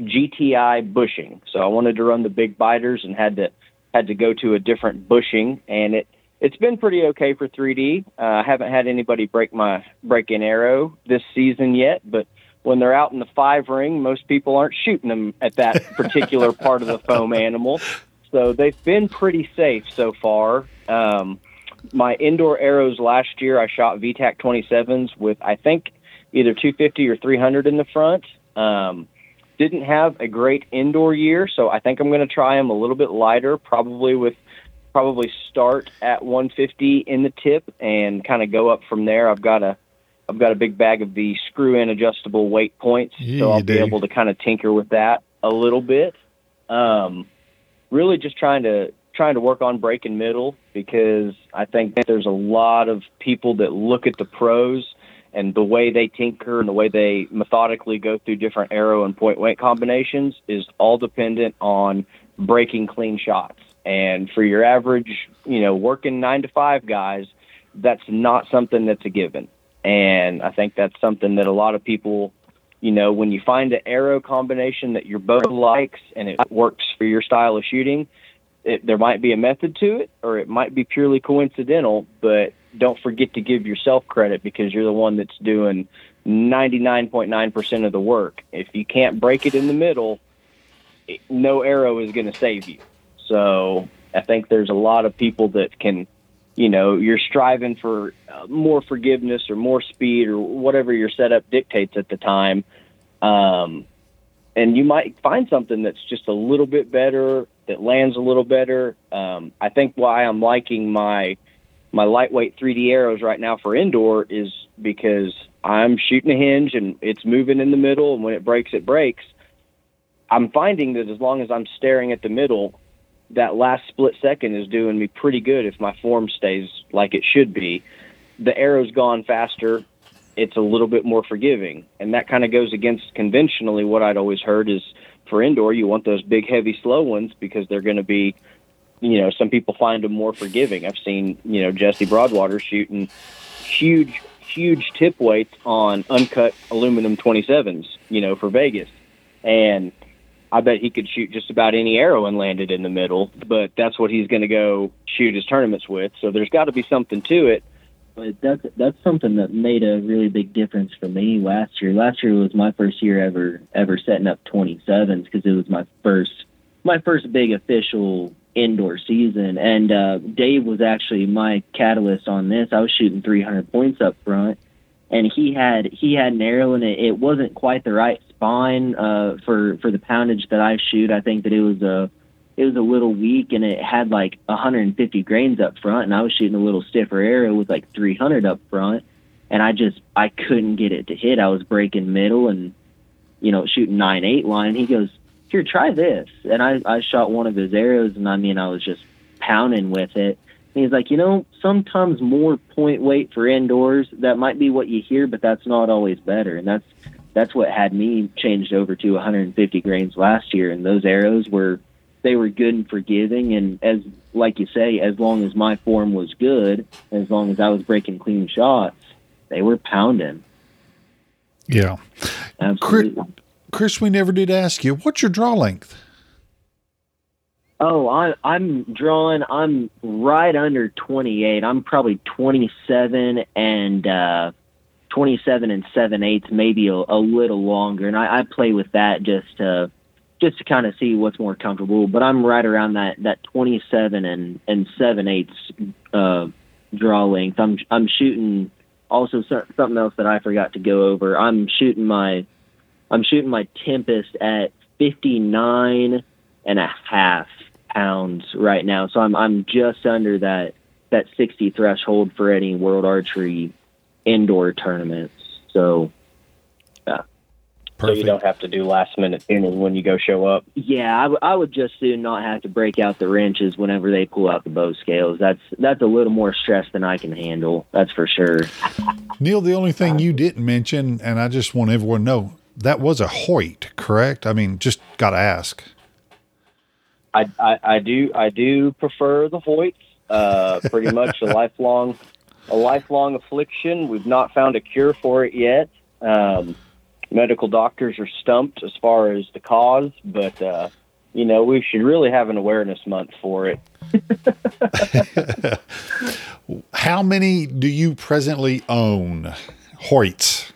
S2: GTI bushing. So I wanted to run the big Beiters and had to had to go to a different bushing, and it it's been pretty okay for 3D. Uh, I haven't had anybody break my break in arrow this season yet, but when they're out in the five ring, most people aren't shooting them at that particular part of the foam animal. So they've been pretty safe so far. Um, my indoor arrows last year, I shot VTAC 27s with I think either 250 or 300 in the front. Um, didn't have a great indoor year, so I think I'm going to try them a little bit lighter, probably with probably start at 150 in the tip and kind of go up from there. I've got a I've got a big bag of the screw-in adjustable weight points,
S1: Yeah,
S2: so I'll be
S1: do.
S2: able to kind of tinker with that a little bit. Um, really, just trying to trying to work on breaking middle because I think there's a lot of people that look at the pros and the way they tinker and the way they methodically go through different arrow and point weight combinations is all dependent on breaking clean shots. And for your average, you know, working nine to five guys, that's not something that's a given. And I think that's something that a lot of people, you know, when you find an arrow combination that your bow likes and it works for your style of shooting, it, there might be a method to it or it might be purely coincidental, but don't forget to give yourself credit because you're the one that's doing 99.9% of the work. If you can't break it in the middle, no arrow is going to save you. So I think there's a lot of people that can, you know, you're striving for uh, more forgiveness or more speed or whatever your setup dictates at the time. Um, and you might find something that's just a little bit better, that lands a little better. Um, I think why I'm liking my my lightweight 3D arrows right now for indoor is because I'm shooting a hinge and it's moving in the middle, and when it breaks, it breaks. I'm finding that as long as I'm staring at the middle, that last split second is doing me pretty good if my form stays like it should be. The arrow's gone faster. It's a little bit more forgiving. And that kind of goes against conventionally what I'd always heard is for indoor, you want those big, heavy, slow ones because they're going to be, you know, some people find them more forgiving. I've seen, you know, Jesse Broadwater shooting huge, huge tip weights on uncut aluminum 27s, you know, for Vegas. And I bet he could shoot just about any arrow and land it in the middle, but that's what he's going to go shoot his tournaments with. So there's got to be something to it.
S3: But that's that's something that made a really big difference for me last year. Last year was my first year ever ever setting up 27s because it was my first my first big official indoor season. And uh, Dave was actually my catalyst on this. I was shooting 300 points up front, and he had he had an arrow and it, it wasn't quite the right spine uh, for for the poundage that I shoot. I think that it was a it was a little weak and it had like 150 grains up front and I was shooting a little stiffer arrow with like 300 up front and I just I couldn't get it to hit. I was breaking middle and you know shooting nine eight line. He goes, "Here, try this." And I I shot one of his arrows and I mean I was just pounding with it. And he's like, you know, sometimes more point weight for indoors. That might be what you hear, but that's not always better. And that's that's what had me changed over to 150 grains last year. And those arrows were they were good and forgiving. And as like you say, as long as my form was good, as long as I was breaking clean shots, they were pounding.
S1: Yeah.
S3: Absolutely.
S1: Chris, we never did ask you, what's your draw length?
S3: Oh, I, I'm drawing. I'm right under 28. I'm probably 27 and uh, 27 and seven eighths, maybe a, a little longer. And I, I play with that just to just to kind of see what's more comfortable. But I'm right around that that 27 and and seven eighths uh, draw length. I'm I'm shooting also something else that I forgot to go over. I'm shooting my I'm shooting my Tempest at 59 and a half pounds right now. So I'm I'm just under that that 60 threshold for any world archery indoor tournaments. So yeah.
S2: So you don't have to do last minute tuning when you go show up.
S3: Yeah, I, w- I would just soon not have to break out the wrenches whenever they pull out the bow scales. That's that's a little more stress than I can handle. That's for sure.
S1: Neil, the only thing you didn't mention, and I just want everyone to know, that was a Hoyt, correct? I mean, just got to ask.
S2: I, I, I do I do prefer the Hoyts. Uh, pretty much a lifelong a lifelong affliction. We've not found a cure for it yet. Um, medical doctors are stumped as far as the cause, but uh, you know we should really have an awareness month for it.
S1: How many do you presently own, Hoyts?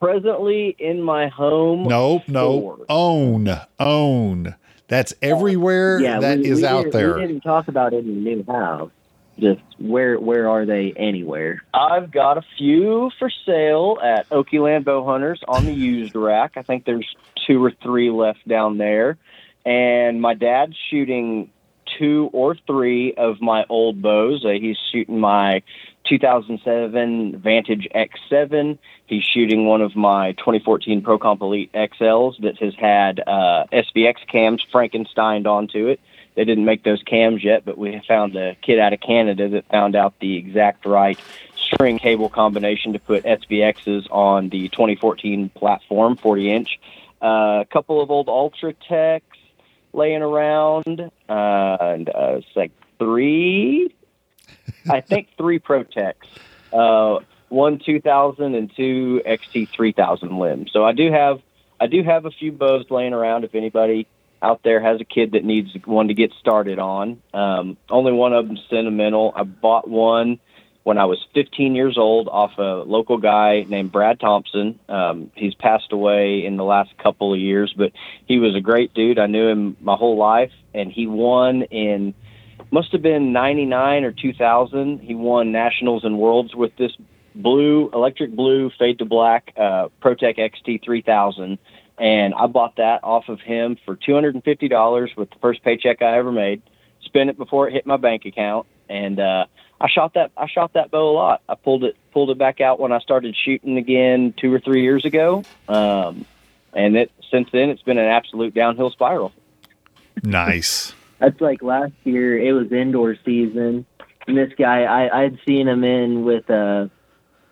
S2: Presently in my home.
S1: No, no, own, own. That's everywhere
S3: yeah,
S1: that
S3: we,
S1: is
S3: we
S1: out there.
S3: We didn't talk about any new house. Just where where are they anywhere?
S2: I've got a few for sale at Oakeyland Bow Hunters on the used rack. I think there's two or three left down there. And my dad's shooting two or three of my old bows. Uh, he's shooting my 2007 Vantage X7. He's shooting one of my 2014 Pro Comp Elite XLs that has had uh, SVX cams Frankensteined onto it. They didn't make those cams yet, but we found a kid out of Canada that found out the exact right string cable combination to put SVXs on the 2014 platform, 40 inch. Uh, a couple of old Ultra Techs laying around, uh, and uh, it's like three, I think three Protecs, uh, one 2000 and two XT 3000 limbs. So I do have I do have a few bows laying around. If anybody out there has a kid that needs one to get started on, um, only one of them sentimental. I bought one when I was 15 years old off a local guy named Brad Thompson. Um, he's passed away in the last couple of years, but he was a great dude. I knew him my whole life, and he won in must have been 99 or 2000. He won nationals and worlds with this blue, electric blue, fade to black uh, Protec XT 3000. And I bought that off of him for $250 with the first paycheck I ever made. Spent it before it hit my bank account, and uh, I shot that. I shot that bow a lot. I pulled it pulled it back out when I started shooting again two or three years ago. Um, and it since then it's been an absolute downhill spiral.
S1: Nice.
S3: That's like last year. It was indoor season, and this guy I I'd seen him in with a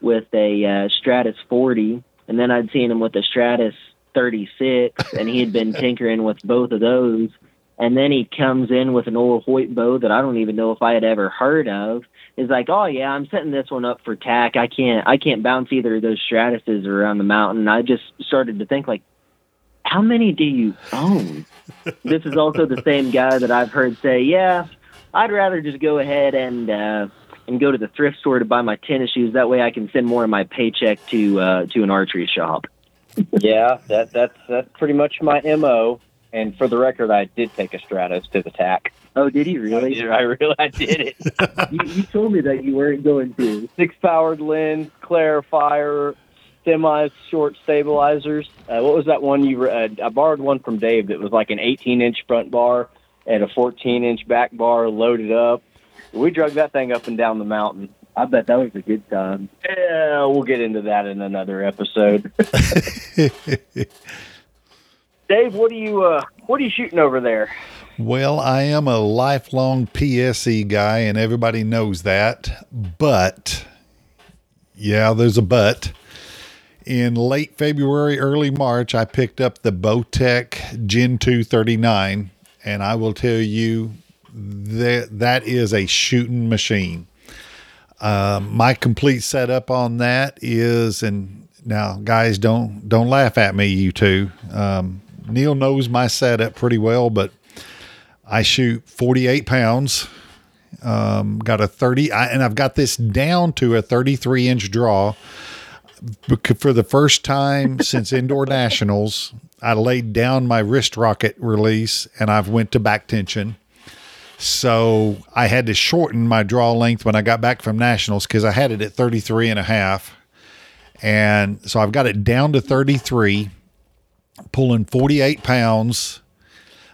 S3: with a uh, Stratos 40, and then I'd seen him with a Stratos 36, and he had been tinkering with both of those. And then he comes in with an old Hoyt bow that I don't even know if I had ever heard of. Is like, oh yeah, I'm setting this one up for tack. I can't, I can't bounce either of those Stratoses around the mountain. I just started to think like, how many do you own? this is also the same guy that I've heard say, yeah, I'd rather just go ahead and uh, and go to the thrift store to buy my tennis shoes. That way, I can send more of my paycheck to uh, to an archery shop.
S2: yeah, that that's that's pretty much my mo. And for the record, I did take a Stratos to the tack.
S3: Oh, did you really?
S2: I, really, I did it.
S3: you, you told me that you weren't going to.
S2: Six powered lens, clarifier, semi short stabilizers. Uh, what was that one you? Uh, I borrowed one from Dave that was like an 18 inch front bar and a 14 inch back bar loaded up. We drug that thing up and down the mountain.
S3: I bet that was a good time.
S2: Yeah, we'll get into that in another episode. Dave, what are you uh, what are you shooting over there?
S1: Well, I am a lifelong PSE guy, and everybody knows that. But, yeah, there's a but. In late February, early March, I picked up the Bowtech Gen 239, and I will tell you that that is a shooting machine. Uh, my complete setup on that is, and now, guys, don't don't laugh at me, you two. Um, Neil knows my setup pretty well, but I shoot 48 pounds. Um, got a 30, I, and I've got this down to a 33 inch draw. For the first time since indoor nationals, I laid down my wrist rocket release and I've went to back tension. So I had to shorten my draw length when I got back from nationals because I had it at 33 and a half. And so I've got it down to 33, pulling 48 pounds.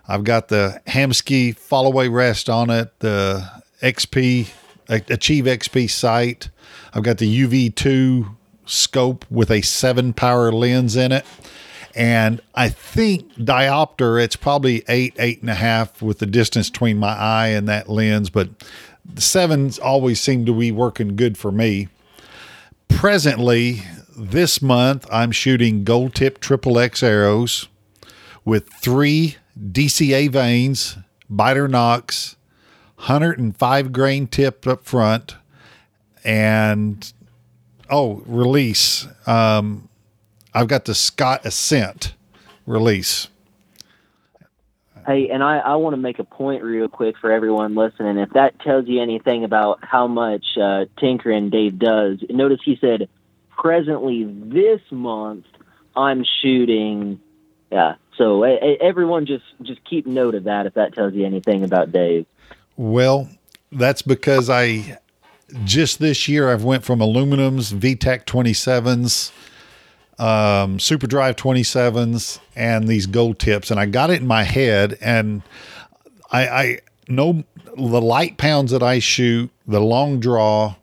S1: I've got the Hamskea fall away rest on it, the XP, Achieve XP sight. I've got the UV2 scope with a seven power lens in it. And I think diopter, it's probably eight, eight and a half with the distance between my eye and that lens, but the sevens always seem to be working good for me. Presently, this month, I'm shooting gold tip triple X arrows with three DCA vanes, Beiter nocks, 105 grain tip up front, and oh, release. Um, I've got the Scott Ascent release.
S3: Hey, and I, I want to make a point real quick for everyone listening. If that tells you anything about how much uh, tinkering Dave does, notice he said, presently this month, I'm shooting. Yeah, so everyone just just keep note of that if that tells you anything about Dave.
S1: Well, that's because I just this year I've went from aluminums, VTEC 27s, um, Super Drive 27s, and these gold tips, and I got it in my head, and I, I know the light pounds that I shoot, the long draw,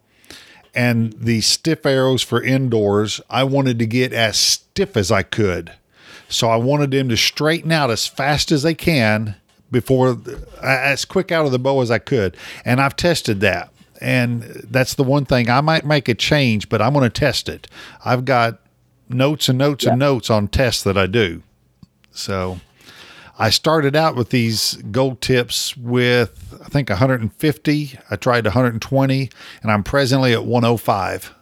S1: and the stiff arrows for indoors. I wanted to get as stiff as I could, so I wanted them to straighten out as fast as they can before as quick out of the bow as I could. And I've tested that. And that's the one thing I might make a change, but I'm going to test it. I've got notes and notes and notes on tests that I do. So I started out with these gold tips with I think 150. I tried 120 and I'm presently at 105.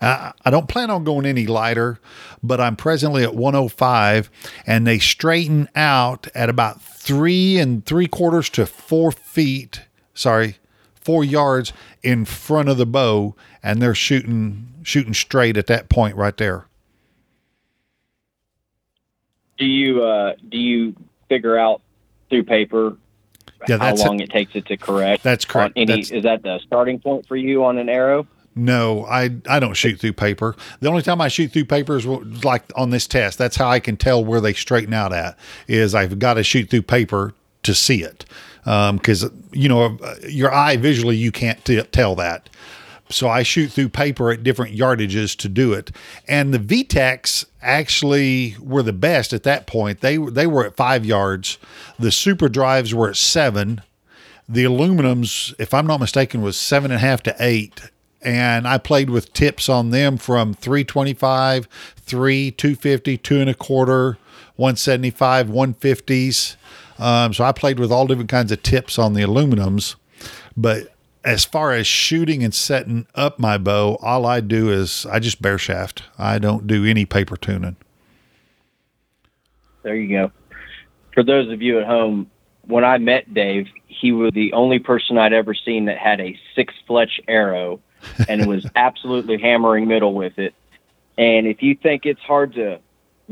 S1: I, I don't plan on going any lighter, but I'm presently at 105, and they straighten out at about three and three quarters to four feet. Sorry, four yards in front of the bow, and they're shooting shooting straight at that point right there.
S2: Do you uh, do you figure out through paper
S1: Yeah,
S2: how long it takes it to correct?
S1: That's correct.
S2: Any,
S1: That's-
S2: is that the starting point for you on an arrow?
S1: No, I I don't shoot through paper. The only time I shoot through paper is like on this test. That's how I can tell where they straighten out at. Is I've got to shoot through paper to see it, because you know your eye visually you can't t- tell that. So I shoot through paper at different yardages to do it. And the VTECs actually were the best at that point. They they were at five yards. The super drives were at seven the aluminums, if I'm not mistaken, was seven and a half to eight. And I played with tips on them from 325, 3, 250, two and a quarter, 175, 150s. Um, so I played with all different kinds of tips on the aluminums. But as far as shooting and setting up my bow, all I do is I just bare shaft. I don't do any paper tuning.
S2: There you go. For those of you at home, when I met Dave, he was the only person I'd ever seen that had a six fletch arrow and was absolutely hammering middle with it. And if you think it's hard to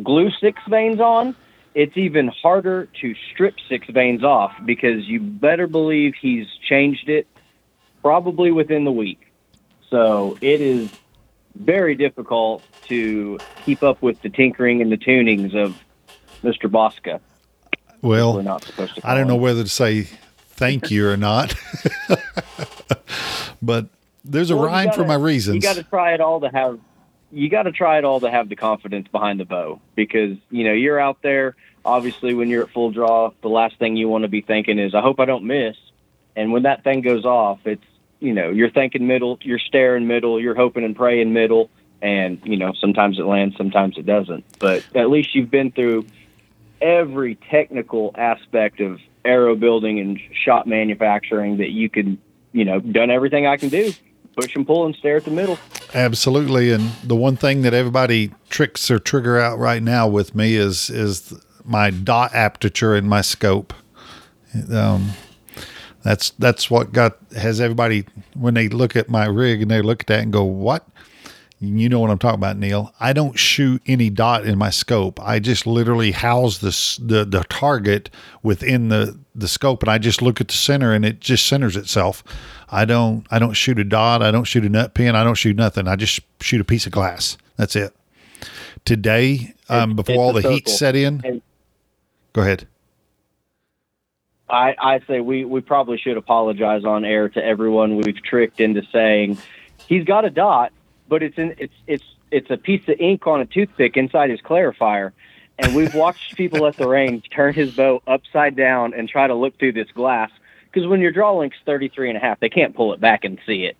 S2: glue six vanes on, it's even harder to strip six vanes off because you better believe he's changed it probably within the week. So it is very difficult to keep up with the tinkering and the tunings of Mr. Bosca.
S1: Well,
S2: We're not supposed to.
S1: I don't know whether to say thank you or not, but there's a
S2: Well,
S1: rhyme for
S2: gotta-
S1: my reasons.
S2: You got to try it all to have. You got to try it all to have the confidence behind the bow because you know you're out there. Obviously, when you're at full draw, the last thing you want to be thinking is, "I hope I don't miss." And when that thing goes off, it's you know you're thinking middle, you're staring middle, you're hoping and praying middle, and you know sometimes it lands, sometimes it doesn't. But at least you've been through every technical aspect of arrow building and shot manufacturing that you could, you know, done everything I can do. Push and pull and stare at the middle.
S1: Absolutely, and the one thing that everybody tricks or trigger out right now with me is is my dot aperture in my scope. Um, that's that's what got has everybody when they look at my rig and they look at that and go, "What?" You know what I'm talking about, Neil. I don't shoot any dot in my scope. I just literally house the the, the target within the the scope, and I just look at the center, and it just centers itself. I don't I don't shoot a dot. I don't shoot a nut pin. I don't shoot nothing. I just shoot a piece of glass. That's it. Today, um, before all the heat set in, and go ahead.
S2: I, I say we, we probably should apologize on air to everyone we've tricked into saying he's got a dot, but it's in it's it's it's a piece of ink on a toothpick inside his clarifier. And we've watched people at the range turn his bow upside down and try to look through this glass because when your draw link's 33 and a half, they can't pull it back and see it.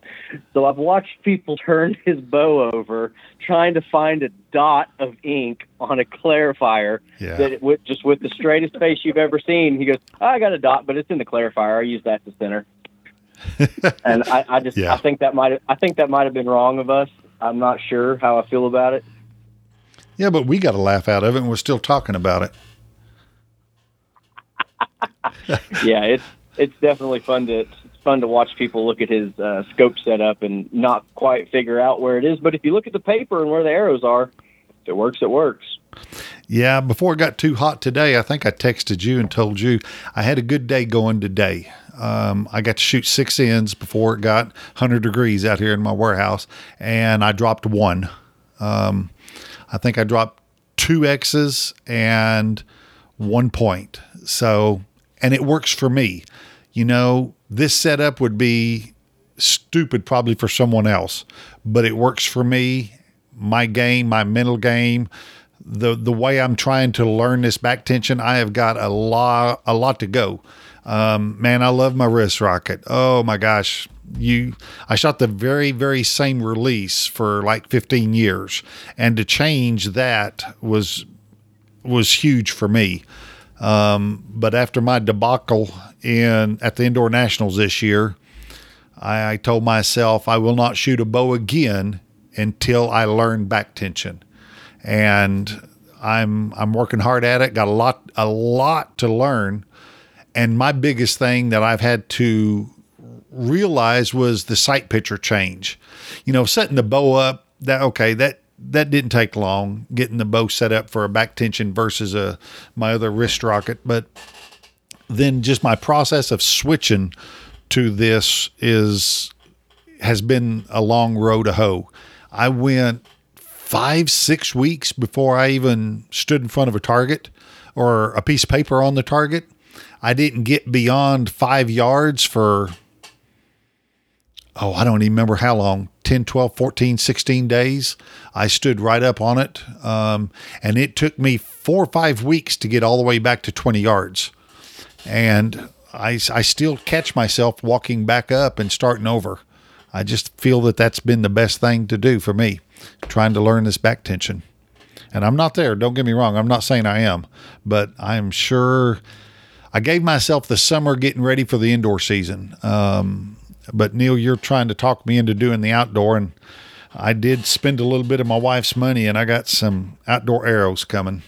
S2: So I've watched people turn his bow over trying to find a dot of ink on a clarifier yeah. that it, just with the straightest face you've ever seen. He goes, oh, I got a dot, but it's in the clarifier. I use that to center. and I, I just, yeah. I think that might, I think that might have been wrong of us. I'm not sure how I feel about it.
S1: Yeah, but we got a laugh out of it, and we're still talking about it.
S2: yeah, it's it's definitely fun to fun to watch people look at his uh, scope setup and not quite figure out where it is. But if you look at the paper and where the arrows are, if it works, it works.
S1: Yeah, before it got too hot today, I think I texted you and told you I had a good day going today. Um, I got to shoot six ends before it got 100 degrees out here in my warehouse, and I dropped one. Um, I think I dropped two X's and one point. So, and it works for me you know, this setup would be stupid probably for someone else, but it works for me, my game, my mental game, the the way I'm trying to learn this back tension. I have got a lot a lot to go. Um, man, I love my wrist rocket. Oh my gosh, you I shot the very very same release for like 15 years, and to change that was was huge for me. Um, but after my debacle in at the indoor nationals this year, I, I told myself I will not shoot a bow again until I learn back tension, and I'm I'm working hard at it. Got a lot a lot to learn, and my biggest thing that I've had to realize was the sight picture change. You know, setting the bow up that okay that that didn't take long getting the bow set up for a back tension versus a my other wrist rocket, but then just my process of switching to this is has been a long road to hoe. I went five, six weeks before I even stood in front of a target or a piece of paper on the target. I didn't get beyond five yards for, oh, I don't even remember how long 10, 12, 14, 16 days. I stood right up on it. Um, and it took me four or five weeks to get all the way back to 20 yards. And I, I still catch myself walking back up and starting over. I just feel that that's been the best thing to do for me, trying to learn this back tension. And I'm not there. Don't get me wrong. I'm not saying I am, but I'm sure I gave myself the summer getting ready for the indoor season. Um, but Neil, you're trying to talk me into doing the outdoor, and I did spend a little bit of my wife's money, and I got some outdoor arrows coming.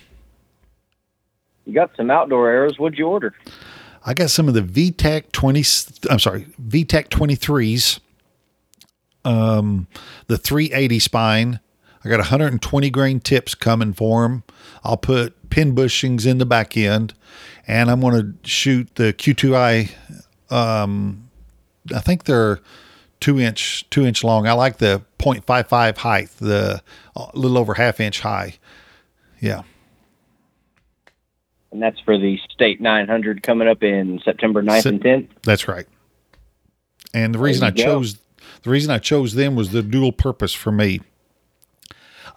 S2: You got some outdoor arrows. What'd you order?
S1: I got some of the VTAC 20, I'm sorry, VTAC 23s, um, the 380 spine. I got 120 grain tips coming for them. I'll put pin bushings in the back end, and I'm going to shoot the Q2i. Um, I think they're two inch, two inch long. I like the 0.55 height, the a uh, little over half inch high. Yeah
S2: and that's for the state 900 coming up in September 9th and 10th.
S1: That's right. And the reason I go. chose the reason I chose them was the dual purpose for me.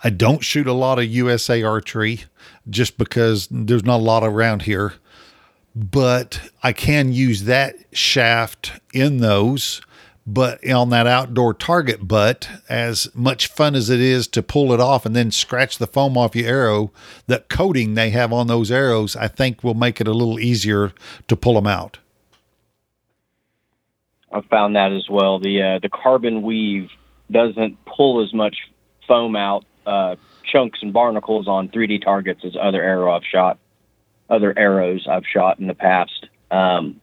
S1: I don't shoot a lot of USA archery just because there's not a lot around here, but I can use that shaft in those but on that outdoor target butt, as much fun as it is to pull it off and then scratch the foam off your arrow, that coating they have on those arrows, I think will make it a little easier to pull them out.
S2: I've found that as well. The uh, the carbon weave doesn't pull as much foam out, uh, chunks and barnacles on 3D targets as other arrow I've shot, other arrows I've shot in the past. Um,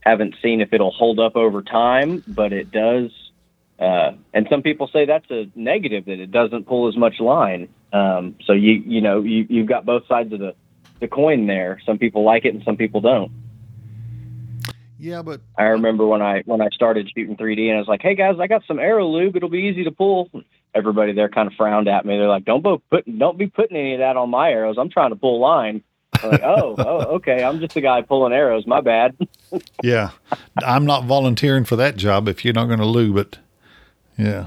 S2: haven't seen if it'll hold up over time, but it does. Uh, and some people say that's a negative that it doesn't pull as much line. Um, so you you know you you've got both sides of the the coin there. Some people like it and some people don't.
S1: Yeah, but
S2: I remember when I when I started shooting 3D and I was like, "Hey guys, I got some arrow lube. It'll be easy to pull." Everybody there kind of frowned at me. They're like, "Don't put don't be putting any of that on my arrows. I'm trying to pull line." Like, "Oh, oh, okay. I'm just a guy pulling arrows. My bad."
S1: yeah, I'm not volunteering for that job if you're not going to lube it. Yeah.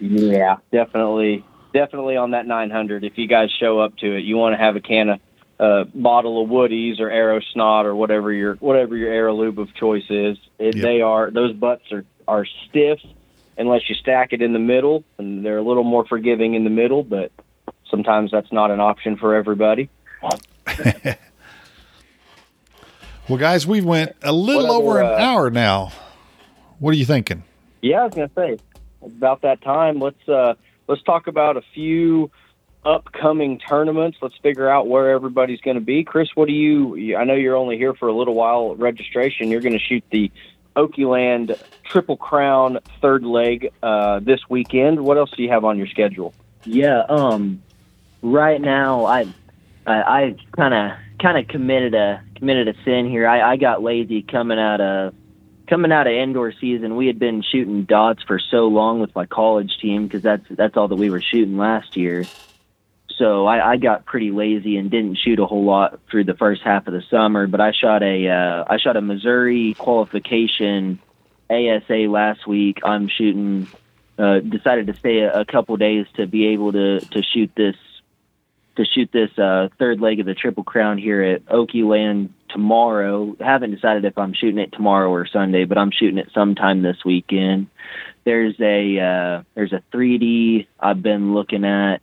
S2: Yeah, definitely, definitely on that 900. If you guys show up to it, you want to have a can of uh, bottle of Woodies or Arrow Snot or whatever your whatever your Arrow lube of choice is. It,
S1: Yep.
S2: They are those butts are are stiff unless you stack it in the middle, and they're a little more forgiving in the middle. But sometimes that's not an option for everybody.
S1: Well, guys, we went a little
S2: What
S1: over
S2: other,
S1: an
S2: uh,
S1: hour now. What are you thinking?
S2: Yeah, I was gonna say about that time. Let's uh let's talk about a few upcoming tournaments. Let's figure out where everybody's going to be. Chris, what do you? you- I know you're only here for a little while. Registration. You're going to shoot the Okie Land Triple Crown third leg uh, this weekend. What else do you have on your schedule?
S3: Yeah, um, right now I, I, kind of kind of committed a committed a sin here. I, I got lazy coming out of coming out of indoor season. We had been shooting dots for so long with my college team because that's that's all that we were shooting last year. So I, I got pretty lazy and didn't shoot a whole lot through the first half of the summer. But I shot a uh, I shot a Missouri qualification ASA last week. I'm shooting uh, decided to stay a, a couple days to be able to to shoot this to shoot this uh, third leg of the Triple Crown here at Okie Land tomorrow. Haven't decided if I'm shooting it tomorrow or Sunday, but I'm shooting it sometime this weekend. There's a uh, there's a 3D I've been looking at,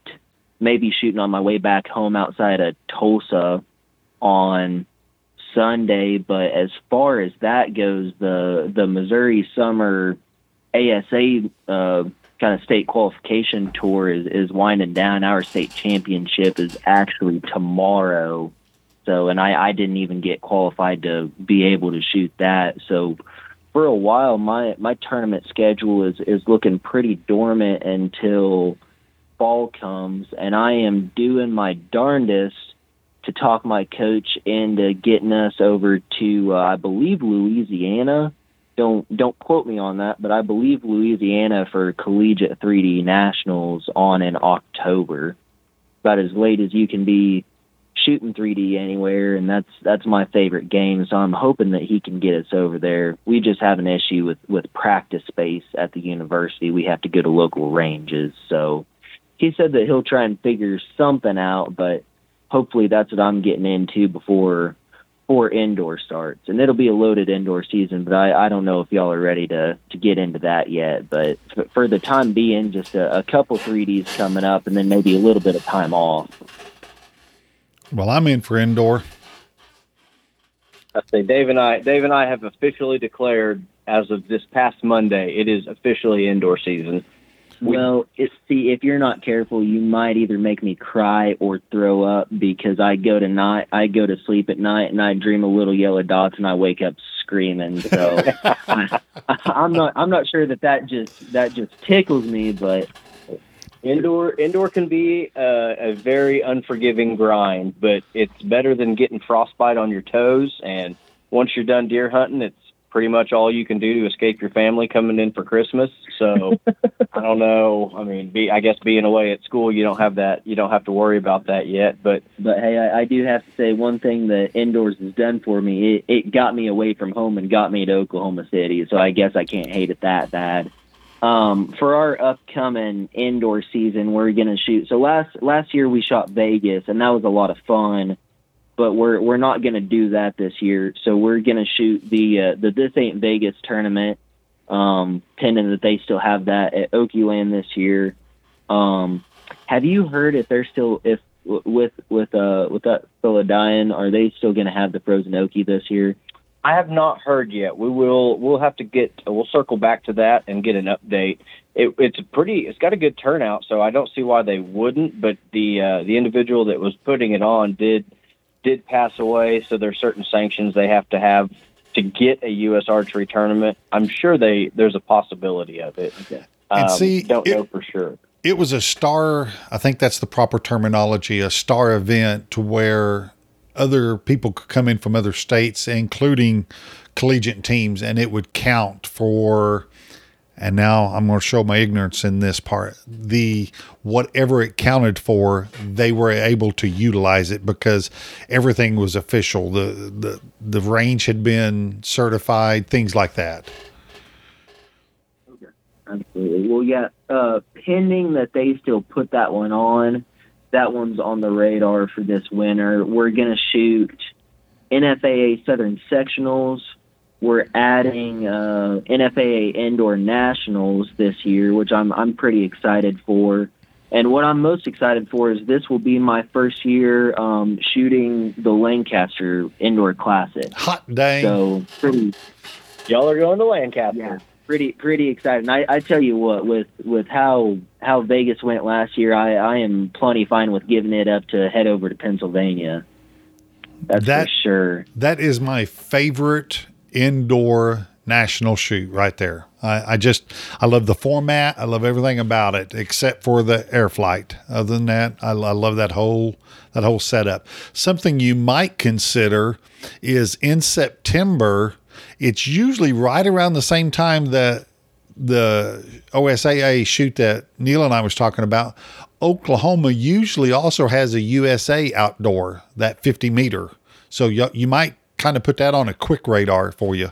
S3: maybe shooting on my way back home outside of Tulsa on Sunday. But as far as that goes, the the Missouri Summer ASA uh, kind of state qualification tour is, is winding down. Our state championship is actually tomorrow. So, and I, I didn't even get qualified to be able to shoot that. So, for a while, my, my tournament schedule is, is looking pretty dormant until fall comes. And I am doing my darndest to talk my coach into getting us over to, uh, I believe, Louisiana don't don't quote me on that, but I believe Louisiana for collegiate 3D nationals on in October. About as late as you can be shooting 3D anywhere, and that's that's my favorite game. So I'm hoping that he can get us over there. We just have an issue with with practice space at the university. We have to go to local ranges. So he said that he'll try and figure something out, but hopefully that's what I'm getting into before before indoor starts, and it'll be a loaded indoor season. But I, I don't know if y'all are ready to to get into that yet. But for, for the time being, just a, a couple 3ds coming up, and then maybe a little bit of time off.
S1: Well, I'm in for indoor.
S2: I say Dave and I Dave and I have officially declared as of this past Monday, it is officially indoor season. We-
S3: Well, see, if you're not careful, you might either make me cry or throw up because I go to night, I go to sleep at night, and I dream of little yellow dots, and I wake up screaming. So I, I'm not, I'm not sure that that just that just tickles me, but
S2: Indoor indoor can be uh, a very unforgiving grind, but it's better than getting frostbite on your toes. And once you're done deer hunting, it's pretty much all you can do to escape your family coming in for Christmas. So I don't know. I mean, be, I guess being away at school, you don't have that. You don't have to worry about that yet. But
S3: But hey, I, I do have to say one thing that indoors has done for me. It, it got me away from home and got me to Oklahoma City. So I guess I can't hate it that bad. Um, for our upcoming indoor season, we're gonna shoot. So last last year we shot Vegas, and that was a lot of fun. But we're we're not gonna do that this year. So we're gonna shoot the uh, the This Ain't Vegas tournament. Um, pending that they still have that at Okie Land this year. Um, have you heard if they're still if with with uh with that dying, are they still going to have the frozen okie this year?
S2: I have not heard yet. We will. We'll have to get. We'll circle back to that and get an update. It, it's pretty. It's got a good turnout, so I don't see why they wouldn't. But the uh, the individual that was putting it on did did pass away, so there's certain sanctions they have to have to get a U.S. archery tournament. I'm sure they there's a possibility of it.
S1: Um, and see,
S2: don't it, know for sure.
S1: It was a star. I think that's the proper terminology. A star event to where other people could come in from other states, including collegiate teams, and it would count for. And now I'm going to show my ignorance in this part. The whatever it counted for, they were able to utilize it because everything was official. The the the range had been certified, things like that.
S3: Okay, absolutely. Well, yeah. Uh, pending that they still put that one on, that one's on the radar for this winter. We're going to shoot NFAA Southern Sectionals. We're adding uh, NFAA Indoor Nationals this year, which I'm I'm pretty excited for. And what I'm most excited for is this will be my first year um, shooting the Lancaster Indoor Classic.
S1: Hot dang!
S3: So pretty.
S2: Y'all are going to Lancaster.
S3: Yeah pretty pretty excited. And I, I tell you what, with with how how Vegas went last year, I, I am plenty fine with giving it up to head over to Pennsylvania. That's that, for sure.
S1: That is my favorite indoor national shoot right there. I, I just I love the format. I love everything about it except for the air flight. Other than that, I, I love that whole that whole setup. Something you might consider is in September it's usually right around the same time that the OSAA shoot that Neil and I was talking about. Oklahoma usually also has a USA outdoor, that 50 meter. So you, you might kind of put that on a quick radar for you.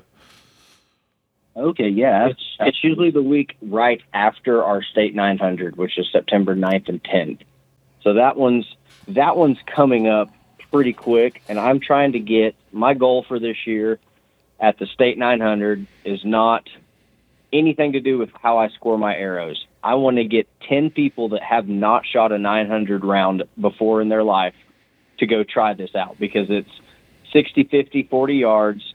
S3: Okay, yeah.
S2: It's, it's usually the week right after our state 900, which is September 9th and 10th. So that one's that one's coming up pretty quick and I'm trying to get my goal for this year at the state 900 is not anything to do with how I score my arrows. I want to get 10 people that have not shot a 900 round before in their life to go try this out because it's 60, 50, 40 yards,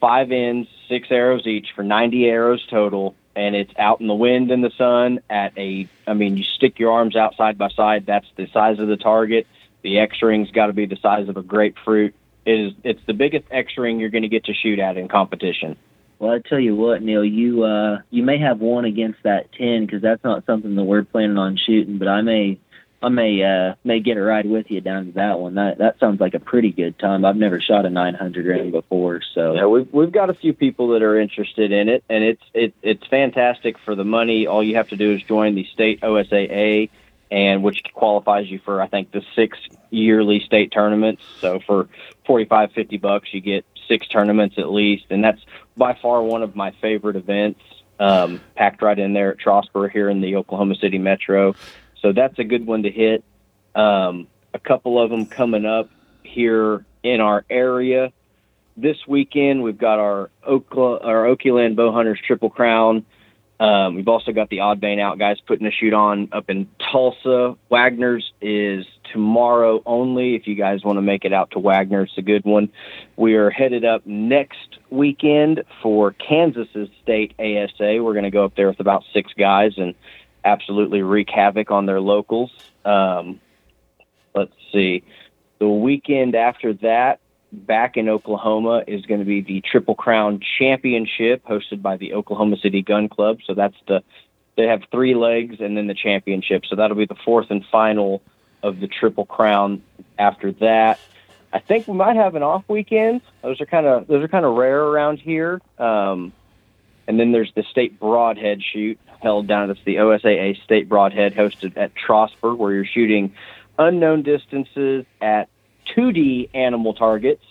S2: five ends, six arrows each for 90 arrows total. And it's out in the wind and the sun at a, I mean, you stick your arms out side by side. That's the size of the target. The X ring's got to be the size of a grapefruit It is, it's the biggest X ring you're going to get to shoot at in competition.
S3: Well, I tell you what, Neil, you uh, you may have one against that ten because that's not something that we're planning on shooting. But I may I may uh, may get a ride with you down to that one. That that sounds like a pretty good time. I've never shot a 900 ring before, so
S2: yeah, we've we've got a few people that are interested in it, and it's it it's fantastic for the money. All you have to do is join the state OSAA and which qualifies you for I think the six yearly state tournaments. So for 45 50 bucks you get six tournaments at least and that's by far one of my favorite events um, packed right in there at Trosper here in the Oklahoma City Metro. So that's a good one to hit. Um, a couple of them coming up here in our area. This weekend we've got our Okla, our Oakland Bow Hunters Triple Crown um, we've also got the Odd Vane Out guys putting a shoot on up in Tulsa. Wagner's is tomorrow only. If you guys want to make it out to Wagner, it's a good one. We are headed up next weekend for Kansas's state ASA. We're going to go up there with about six guys and absolutely wreak havoc on their locals. Um, let's see. The weekend after that, back in Oklahoma is going to be the Triple Crown Championship hosted by the Oklahoma City Gun Club. So that's the they have three legs and then the championship. So that'll be the fourth and final of the Triple Crown. After that, I think we might have an off weekend. Those are kind of those are kind of rare around here. Um, and then there's the state broadhead shoot held down at the OSAA State Broadhead hosted at Trosper, where you're shooting unknown distances at 2D animal targets,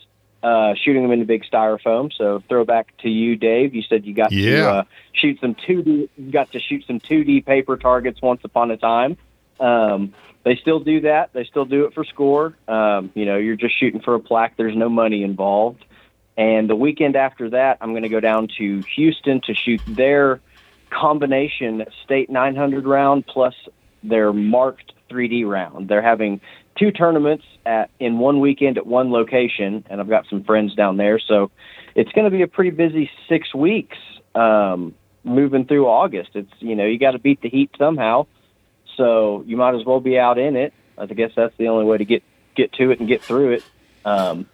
S2: uh, shooting them into big styrofoam. So throwback to you, Dave. You said you got
S1: yeah.
S2: to uh, shoot some 2D. You got to shoot some 2D paper targets once upon a time. Um, they still do that. They still do it for score. Um, you know, you're just shooting for a plaque. There's no money involved. And the weekend after that, I'm going to go down to Houston to shoot their combination state 900 round plus their marked 3D round. They're having two tournaments at in one weekend at one location, and I've got some friends down there, so it's going to be a pretty busy six weeks um, moving through August. It's you know you got to beat the heat somehow, so you might as well be out in it. I guess that's the only way to get get to it and get through it. Um,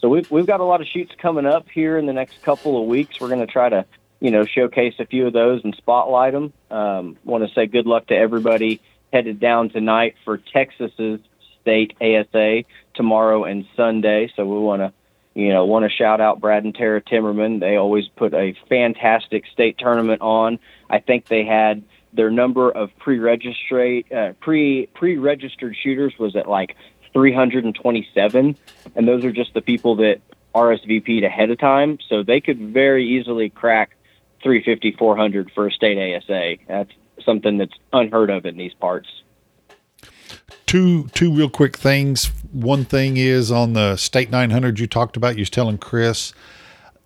S2: so we've we've got a lot of shoots coming up here in the next couple of weeks. We're going to try to you know showcase a few of those and spotlight them. Um, Want to say good luck to everybody headed down tonight for Texas's state ASA tomorrow and Sunday. So we want to you know want to shout out Brad and Tara Timmerman. They always put a fantastic state tournament on. I think they had their number of pre-registered uh, pre pre-registered shooters was at like 327, and those are just the people that RSVP'd ahead of time, so they could very easily crack 350, 400 for a state ASA. That's something that's unheard of in these parts.
S1: Two two real quick things. One thing is on the state 900 you talked about. You was telling Chris,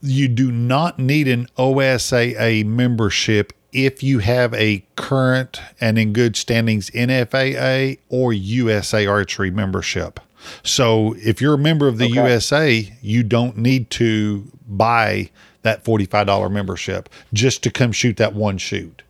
S1: you do not need an OSAA membership if you have a current and in good standings NFAA or USA Archery membership. So if you're a member of the okay. USA, you don't need to buy that $45 membership just to come shoot that one shoot.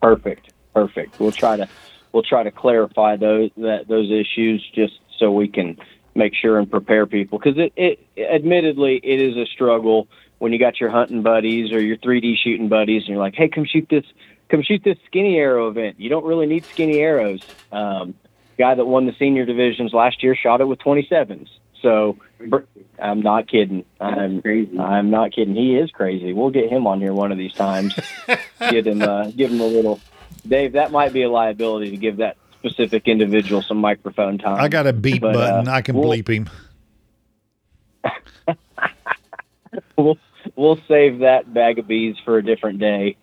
S2: Perfect. Perfect. We'll try to we'll try to clarify those that those issues just so we can make sure and prepare people because it, it admittedly it is a struggle when you got your hunting buddies or your 3D shooting buddies, and you're like, "Hey, come shoot this, come shoot this skinny arrow event." You don't really need skinny arrows. Um, guy that won the senior divisions last year shot it with 27s. So I'm not kidding. I'm crazy. I'm not kidding. He is crazy. We'll get him on here one of these times. give him, uh, give him a little. Dave, that might be a liability to give that specific individual some microphone time.
S1: I got a beep but, button. Uh, I can we'll, bleep him.
S2: we'll we'll save that bag of bees for a different day.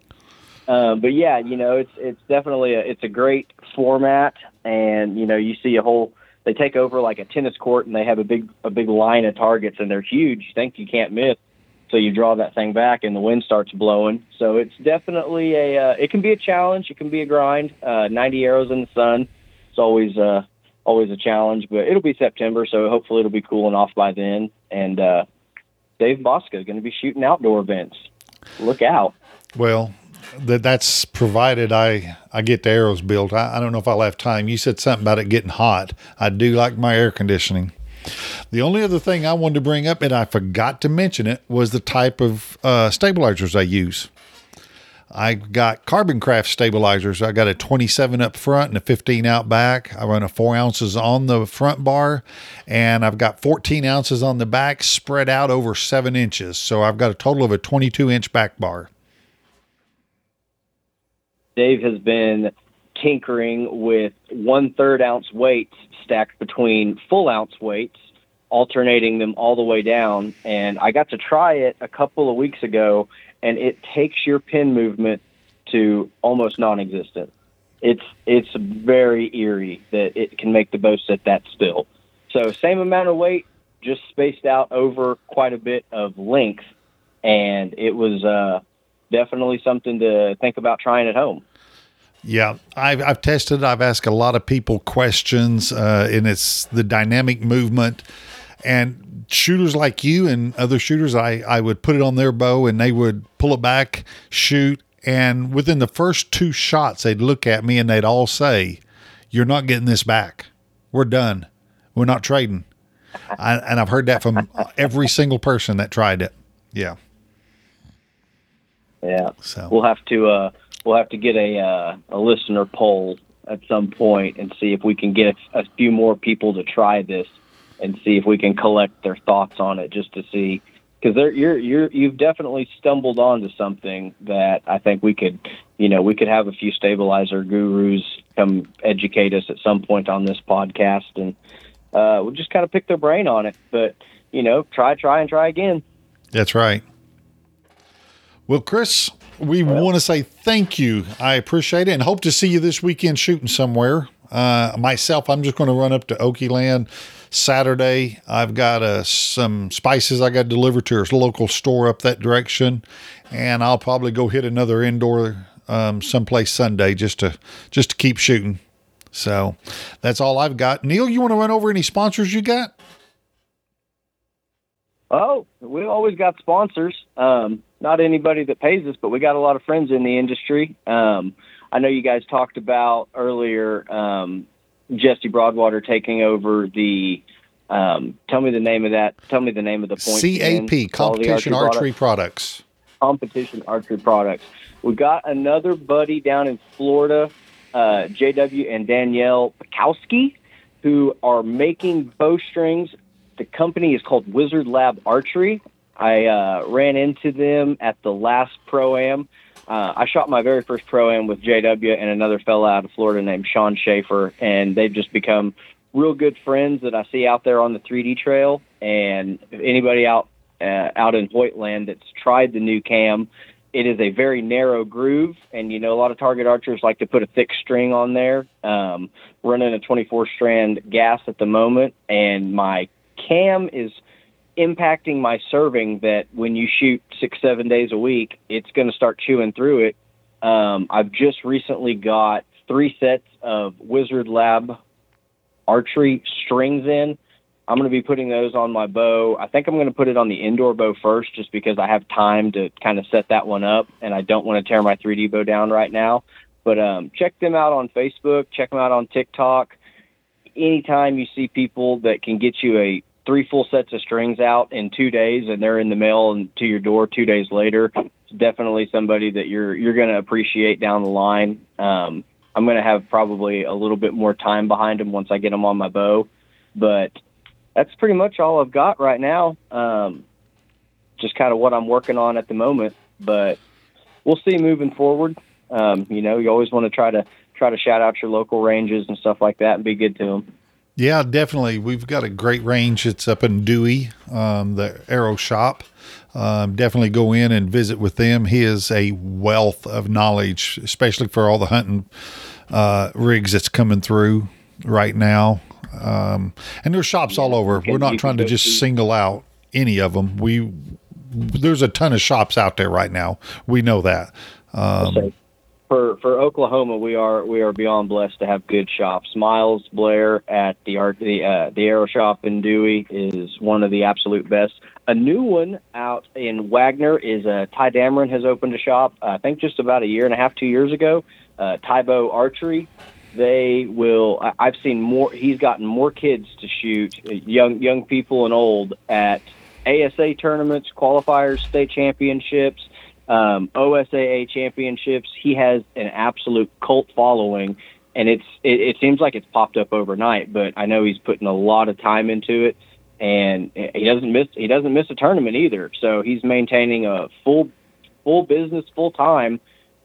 S2: Um, but yeah, you know, it's it's definitely a it's a great format, and you know, you see a whole. They take over like a tennis court, and they have a big a big line of targets, and they're huge. You think you can't miss, so you draw that thing back, and the wind starts blowing. So it's definitely a uh, it can be a challenge. It can be a grind. Uh, Ninety arrows in the sun. It's always uh always a challenge, but it'll be September, so hopefully it'll be cooling off by then, and uh, Dave Bosca is going to be shooting outdoor events. Look out.
S1: Well, that that's provided I I get the arrows built. I, I don't know if I'll have time. You said something about it getting hot. I do like my air conditioning. The only other thing I wanted to bring up, and I forgot to mention it, was the type of uh, stabilizers I use. I got Carbon Craft stabilizers. I got a 27 up front and a 15 out back. I run a four ounces on the front bar, and I've got 14 ounces on the back spread out over seven inches. So I've got a total of a 22 inch back bar.
S2: Dave has been tinkering with one third ounce weights stacked between full ounce weights, alternating them all the way down. And I got to try it a couple of weeks ago and it takes your pin movement to almost non-existent. It's it's very eerie that it can make the bow sit that still. So same amount of weight, just spaced out over quite a bit of length, and it was uh, definitely something to think about trying at home.
S1: Yeah, I've, I've tested. I've asked a lot of people questions, uh, and it's the dynamic movement. And shooters like you and other shooters, I, I would put it on their bow and they would pull it back, shoot. And within the first two shots, they'd look at me and they'd all say, You're not getting this back. We're done. We're not trading. I, and I've heard that from every single person that tried it. Yeah.
S2: Yeah. So we'll have to uh, we'll have to get a uh, a listener poll at some point and see if we can get a few more people to try this and see if we can collect their thoughts on it just to see. Because you're you're you've definitely stumbled onto something that I think we could you know we could have a few stabilizer gurus come educate us at some point on this podcast and uh, we'll just kind of pick their brain on it. But you know try try and try again.
S1: That's right. Well chris we well, want to say thank you i appreciate it and hope to see you this weekend shooting somewhere uh, myself i'm just going to run up to okie land Saturday, I've got uh, some spices I got delivered to a local store up that direction, and I'll probably go hit another indoor um, someplace Sunday just to just to keep shooting. So that's all I've got. Neil, you want to run over any sponsors you got?
S2: Oh, we always got sponsors. Um, not anybody that pays us, but we got a lot of friends in the industry. Um, I know you guys talked about earlier um, Jesse Broadwater taking over the. Um, tell me the name of that. Tell me the name of the point.
S1: CAP. Competition Archery, archery Products.
S2: Competition Archery Products. We got another buddy down in Florida, uh, JW and Danielle Pikowski, who are making bowstrings. The company is called Wizard Lab Archery. I uh, ran into them at the last pro am. Uh, I shot my very first pro am with JW and another fellow out of Florida named Sean Schaefer, and they've just become real good friends that I see out there on the 3D trail. And anybody out uh, out in Hoytland that's tried the new cam, it is a very narrow groove, and you know a lot of target archers like to put a thick string on there. Um, running a 24 strand gas at the moment, and my cam is impacting my serving that when you shoot six, seven days a week, it's going to start chewing through it. Um, I've just recently got three sets of Wizard Lab archery strings in. I'm going to be putting those on my bow. I think I'm going to put it on the indoor bow first just because I have time to kind of set that one up and I don't want to tear my 3D bow down right now. But um, check them out on Facebook, check them out on TikTok. Anytime you see people that can get you a three full sets of strings out in two days and they're in the mail and to your door two days later, it's definitely somebody that you're you're going to appreciate down the line. Um, I'm going to have probably a little bit more time behind them once I get them on my bow, but that's pretty much all I've got right now. Um, just kind of what I'm working on at the moment, but we'll see moving forward. Um, you know, you always want to try to try to shout out your local ranges and stuff like that and be good to them.
S1: Yeah, definitely. We've got a great range. It's up in Dewey, um, the Arrow Shop. Um, definitely go in and visit with them. He is a wealth of knowledge, especially for all the hunting uh, rigs that's coming through right now. Um, and there's shops all over. We're not trying to just single out any of them. We there's a ton of shops out there right now. We know that. Um,
S2: for for Oklahoma, we are we are beyond blessed to have good shops. Miles Blair at the art the uh, the Arrow Shop in Dewey is one of the absolute best. A new one out in Wagner is uh, Ty Dameron has opened a shop. I think just about a year and a half, two years ago. Uh, Tybo Archery. They will. I've seen more. He's gotten more kids to shoot, uh, young young people and old, at ASA tournaments, qualifiers, state championships um, OSAA championships. He has an absolute cult following, and it's it, it seems like it's popped up overnight. But I know he's putting a lot of time into it, and he doesn't miss he doesn't miss a tournament either. So he's maintaining a full full business full time,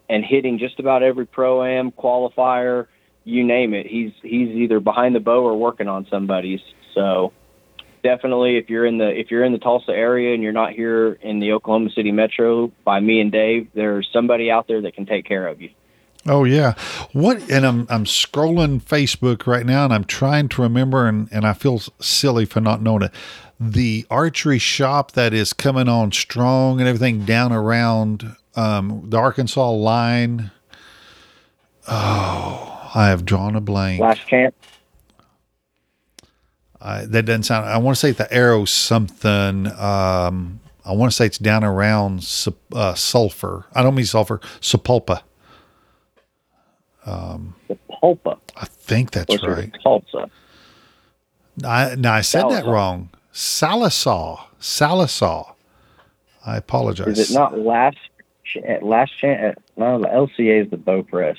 S2: and hitting just about every pro am qualifier, you name it. He's he's either behind the bow or working on somebody's. So definitely if you're in the if you're in the Tulsa area and you're not here in the Oklahoma City metro by me and Dave, there's somebody out there that can take care of you.
S1: Oh yeah. What and I'm I'm scrolling Facebook right now and I'm trying to remember and, and I feel silly for not knowing it. The archery shop that is coming on strong and everything down around um, the Arkansas line. Oh, I have drawn a blank.
S2: Last chance.
S1: Uh, that doesn't sound. I want to say the arrow something. Um, I want to say it's down around uh, Sulphur. I don't mean sulfur. Sapulpa.
S2: Um, Sapulpa.
S1: I think that's right.
S2: Tulsa.
S1: I, no, I said that wrong. Sallisaw. Sallisaw. I apologize.
S2: Is it not last? Last chance? No, the LCA is the bow press.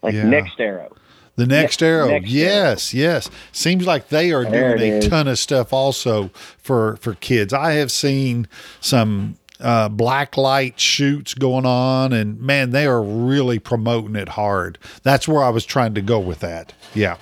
S2: Like yeah. next arrow.
S1: The next arrow, next yes, arrow. yes. Seems like they are there doing a is. ton of stuff also for for kids. I have seen some uh, black light shoots going on, and man, they are really promoting it hard. That's where I was trying to go with that. Yeah.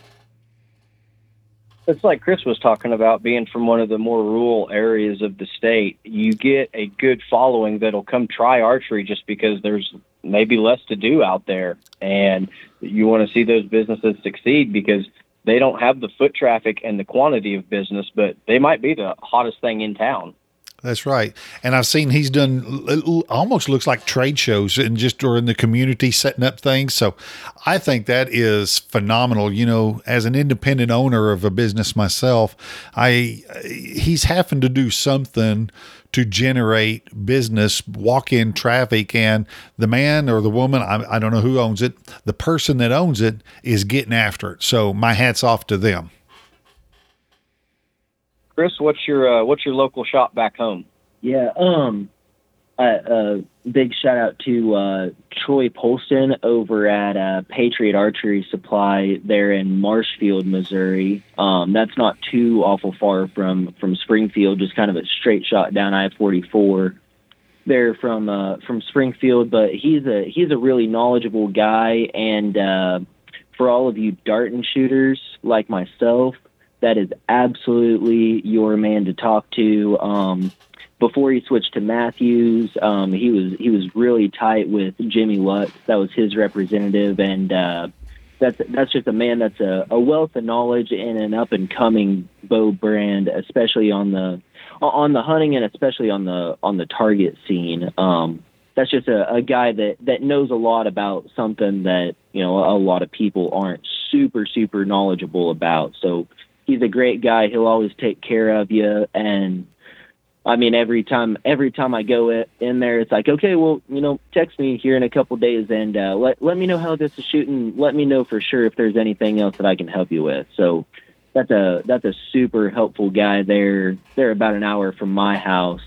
S2: It's like Chris was talking about being from one of the more rural areas of the state. You get a good following that'll come try archery just because there's maybe less to do out there. And you want to see those businesses succeed because they don't have the foot traffic and the quantity of business, but they might be the hottest thing in town.
S1: That's right. And I've seen he's done almost looks like trade shows and just or in the community setting up things. So I think that is phenomenal. You know, as an independent owner of a business myself, I he's having to do something to generate business, walk in traffic, and the man or the woman, I, I don't know who owns it, the person that owns it is getting after it. So my hat's off to them.
S2: Chris, what's your uh, what's your local shop back home?
S3: Yeah, um, a big shout out to uh, Troy Polston over at uh, Patriot Archery Supply there in Marshfield, Missouri. Um, that's not too awful far from from Springfield, just kind of a straight shot down I forty four. There from uh, from Springfield, but he's a he's a really knowledgeable guy, and uh, for all of you dart and shooters like myself, that is absolutely your man to talk to. Um, before he switched to Mathews, um, he was he was really tight with Jimmy Lutz. That was his representative, and uh, that's that's just a man that's a, a wealth of knowledge and an up and coming bow brand, especially on the on the hunting and especially on the on the target scene. Um, that's just a, a guy that that knows a lot about something that you know a lot of people aren't super super knowledgeable about. So he's a great guy. He'll always take care of you. And I mean, every time, every time I go in there, it's like, okay, well, you know, text me here in a couple days and uh, let let me know how this is shooting. Let me know for sure if there's anything else that I can help you with. So that's a that's a super helpful guy there. They're about an hour from my house.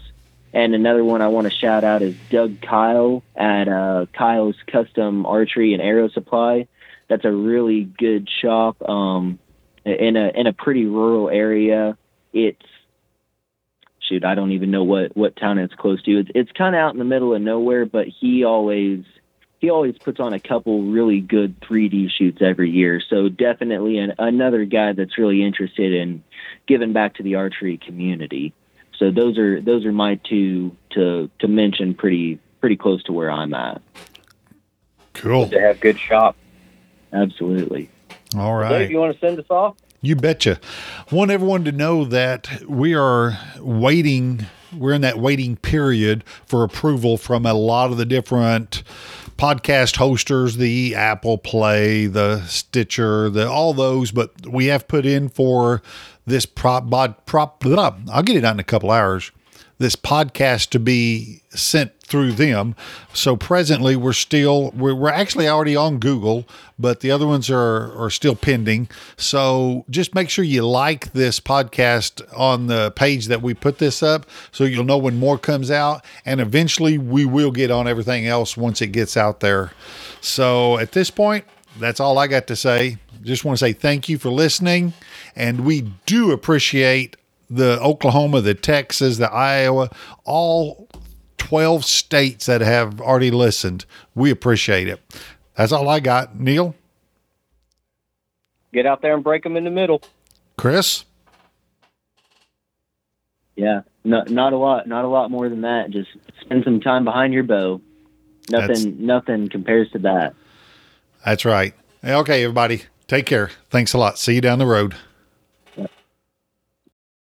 S3: And another one I want to shout out is Doug Kyle at uh, Kyle's Custom Archery and Arrow Supply. That's a really good shop. Um, in a in a pretty rural area. It's shoot, I don't even know what what town it's close to. It's it's kind of out in the middle of nowhere, but he always he always puts on a couple really good 3D shoots every year. So definitely an, another guy that's really interested in giving back to the archery community. So those are those are my two to to mention pretty pretty close to where I'm at.
S1: Cool.
S2: To have good shop.
S3: Absolutely.
S1: All right.
S2: Dave, you want to send us off?
S1: You betcha. Want everyone to know that we are waiting. We're in that waiting period for approval from a lot of the different podcast hosters, the Apple Play, the Stitcher, the all those. But we have put in for this prop bod prop. Blah, I'll get it out in a couple hours. This podcast to be sent through them. So presently, we're still we're, we're actually already on Google, but the other ones are are still pending. So just make sure you like this podcast on the page that we put this up, so you'll know when more comes out. And eventually, we will get on everything else once it gets out there. So at this point, that's all I got to say. Just want to say thank you for listening, and we do appreciate the Oklahoma, the Texas, the Iowa, all 12 states that have already listened. We appreciate it. That's all I got. Neil?
S2: Get out there and break them in the middle.
S1: Chris?
S3: Yeah, not not a lot, not a lot more than that. Just spend some time behind your bow. Nothing, That's, nothing compares to that.
S1: That's right. Okay, everybody, take care. Thanks a lot. See you down the road.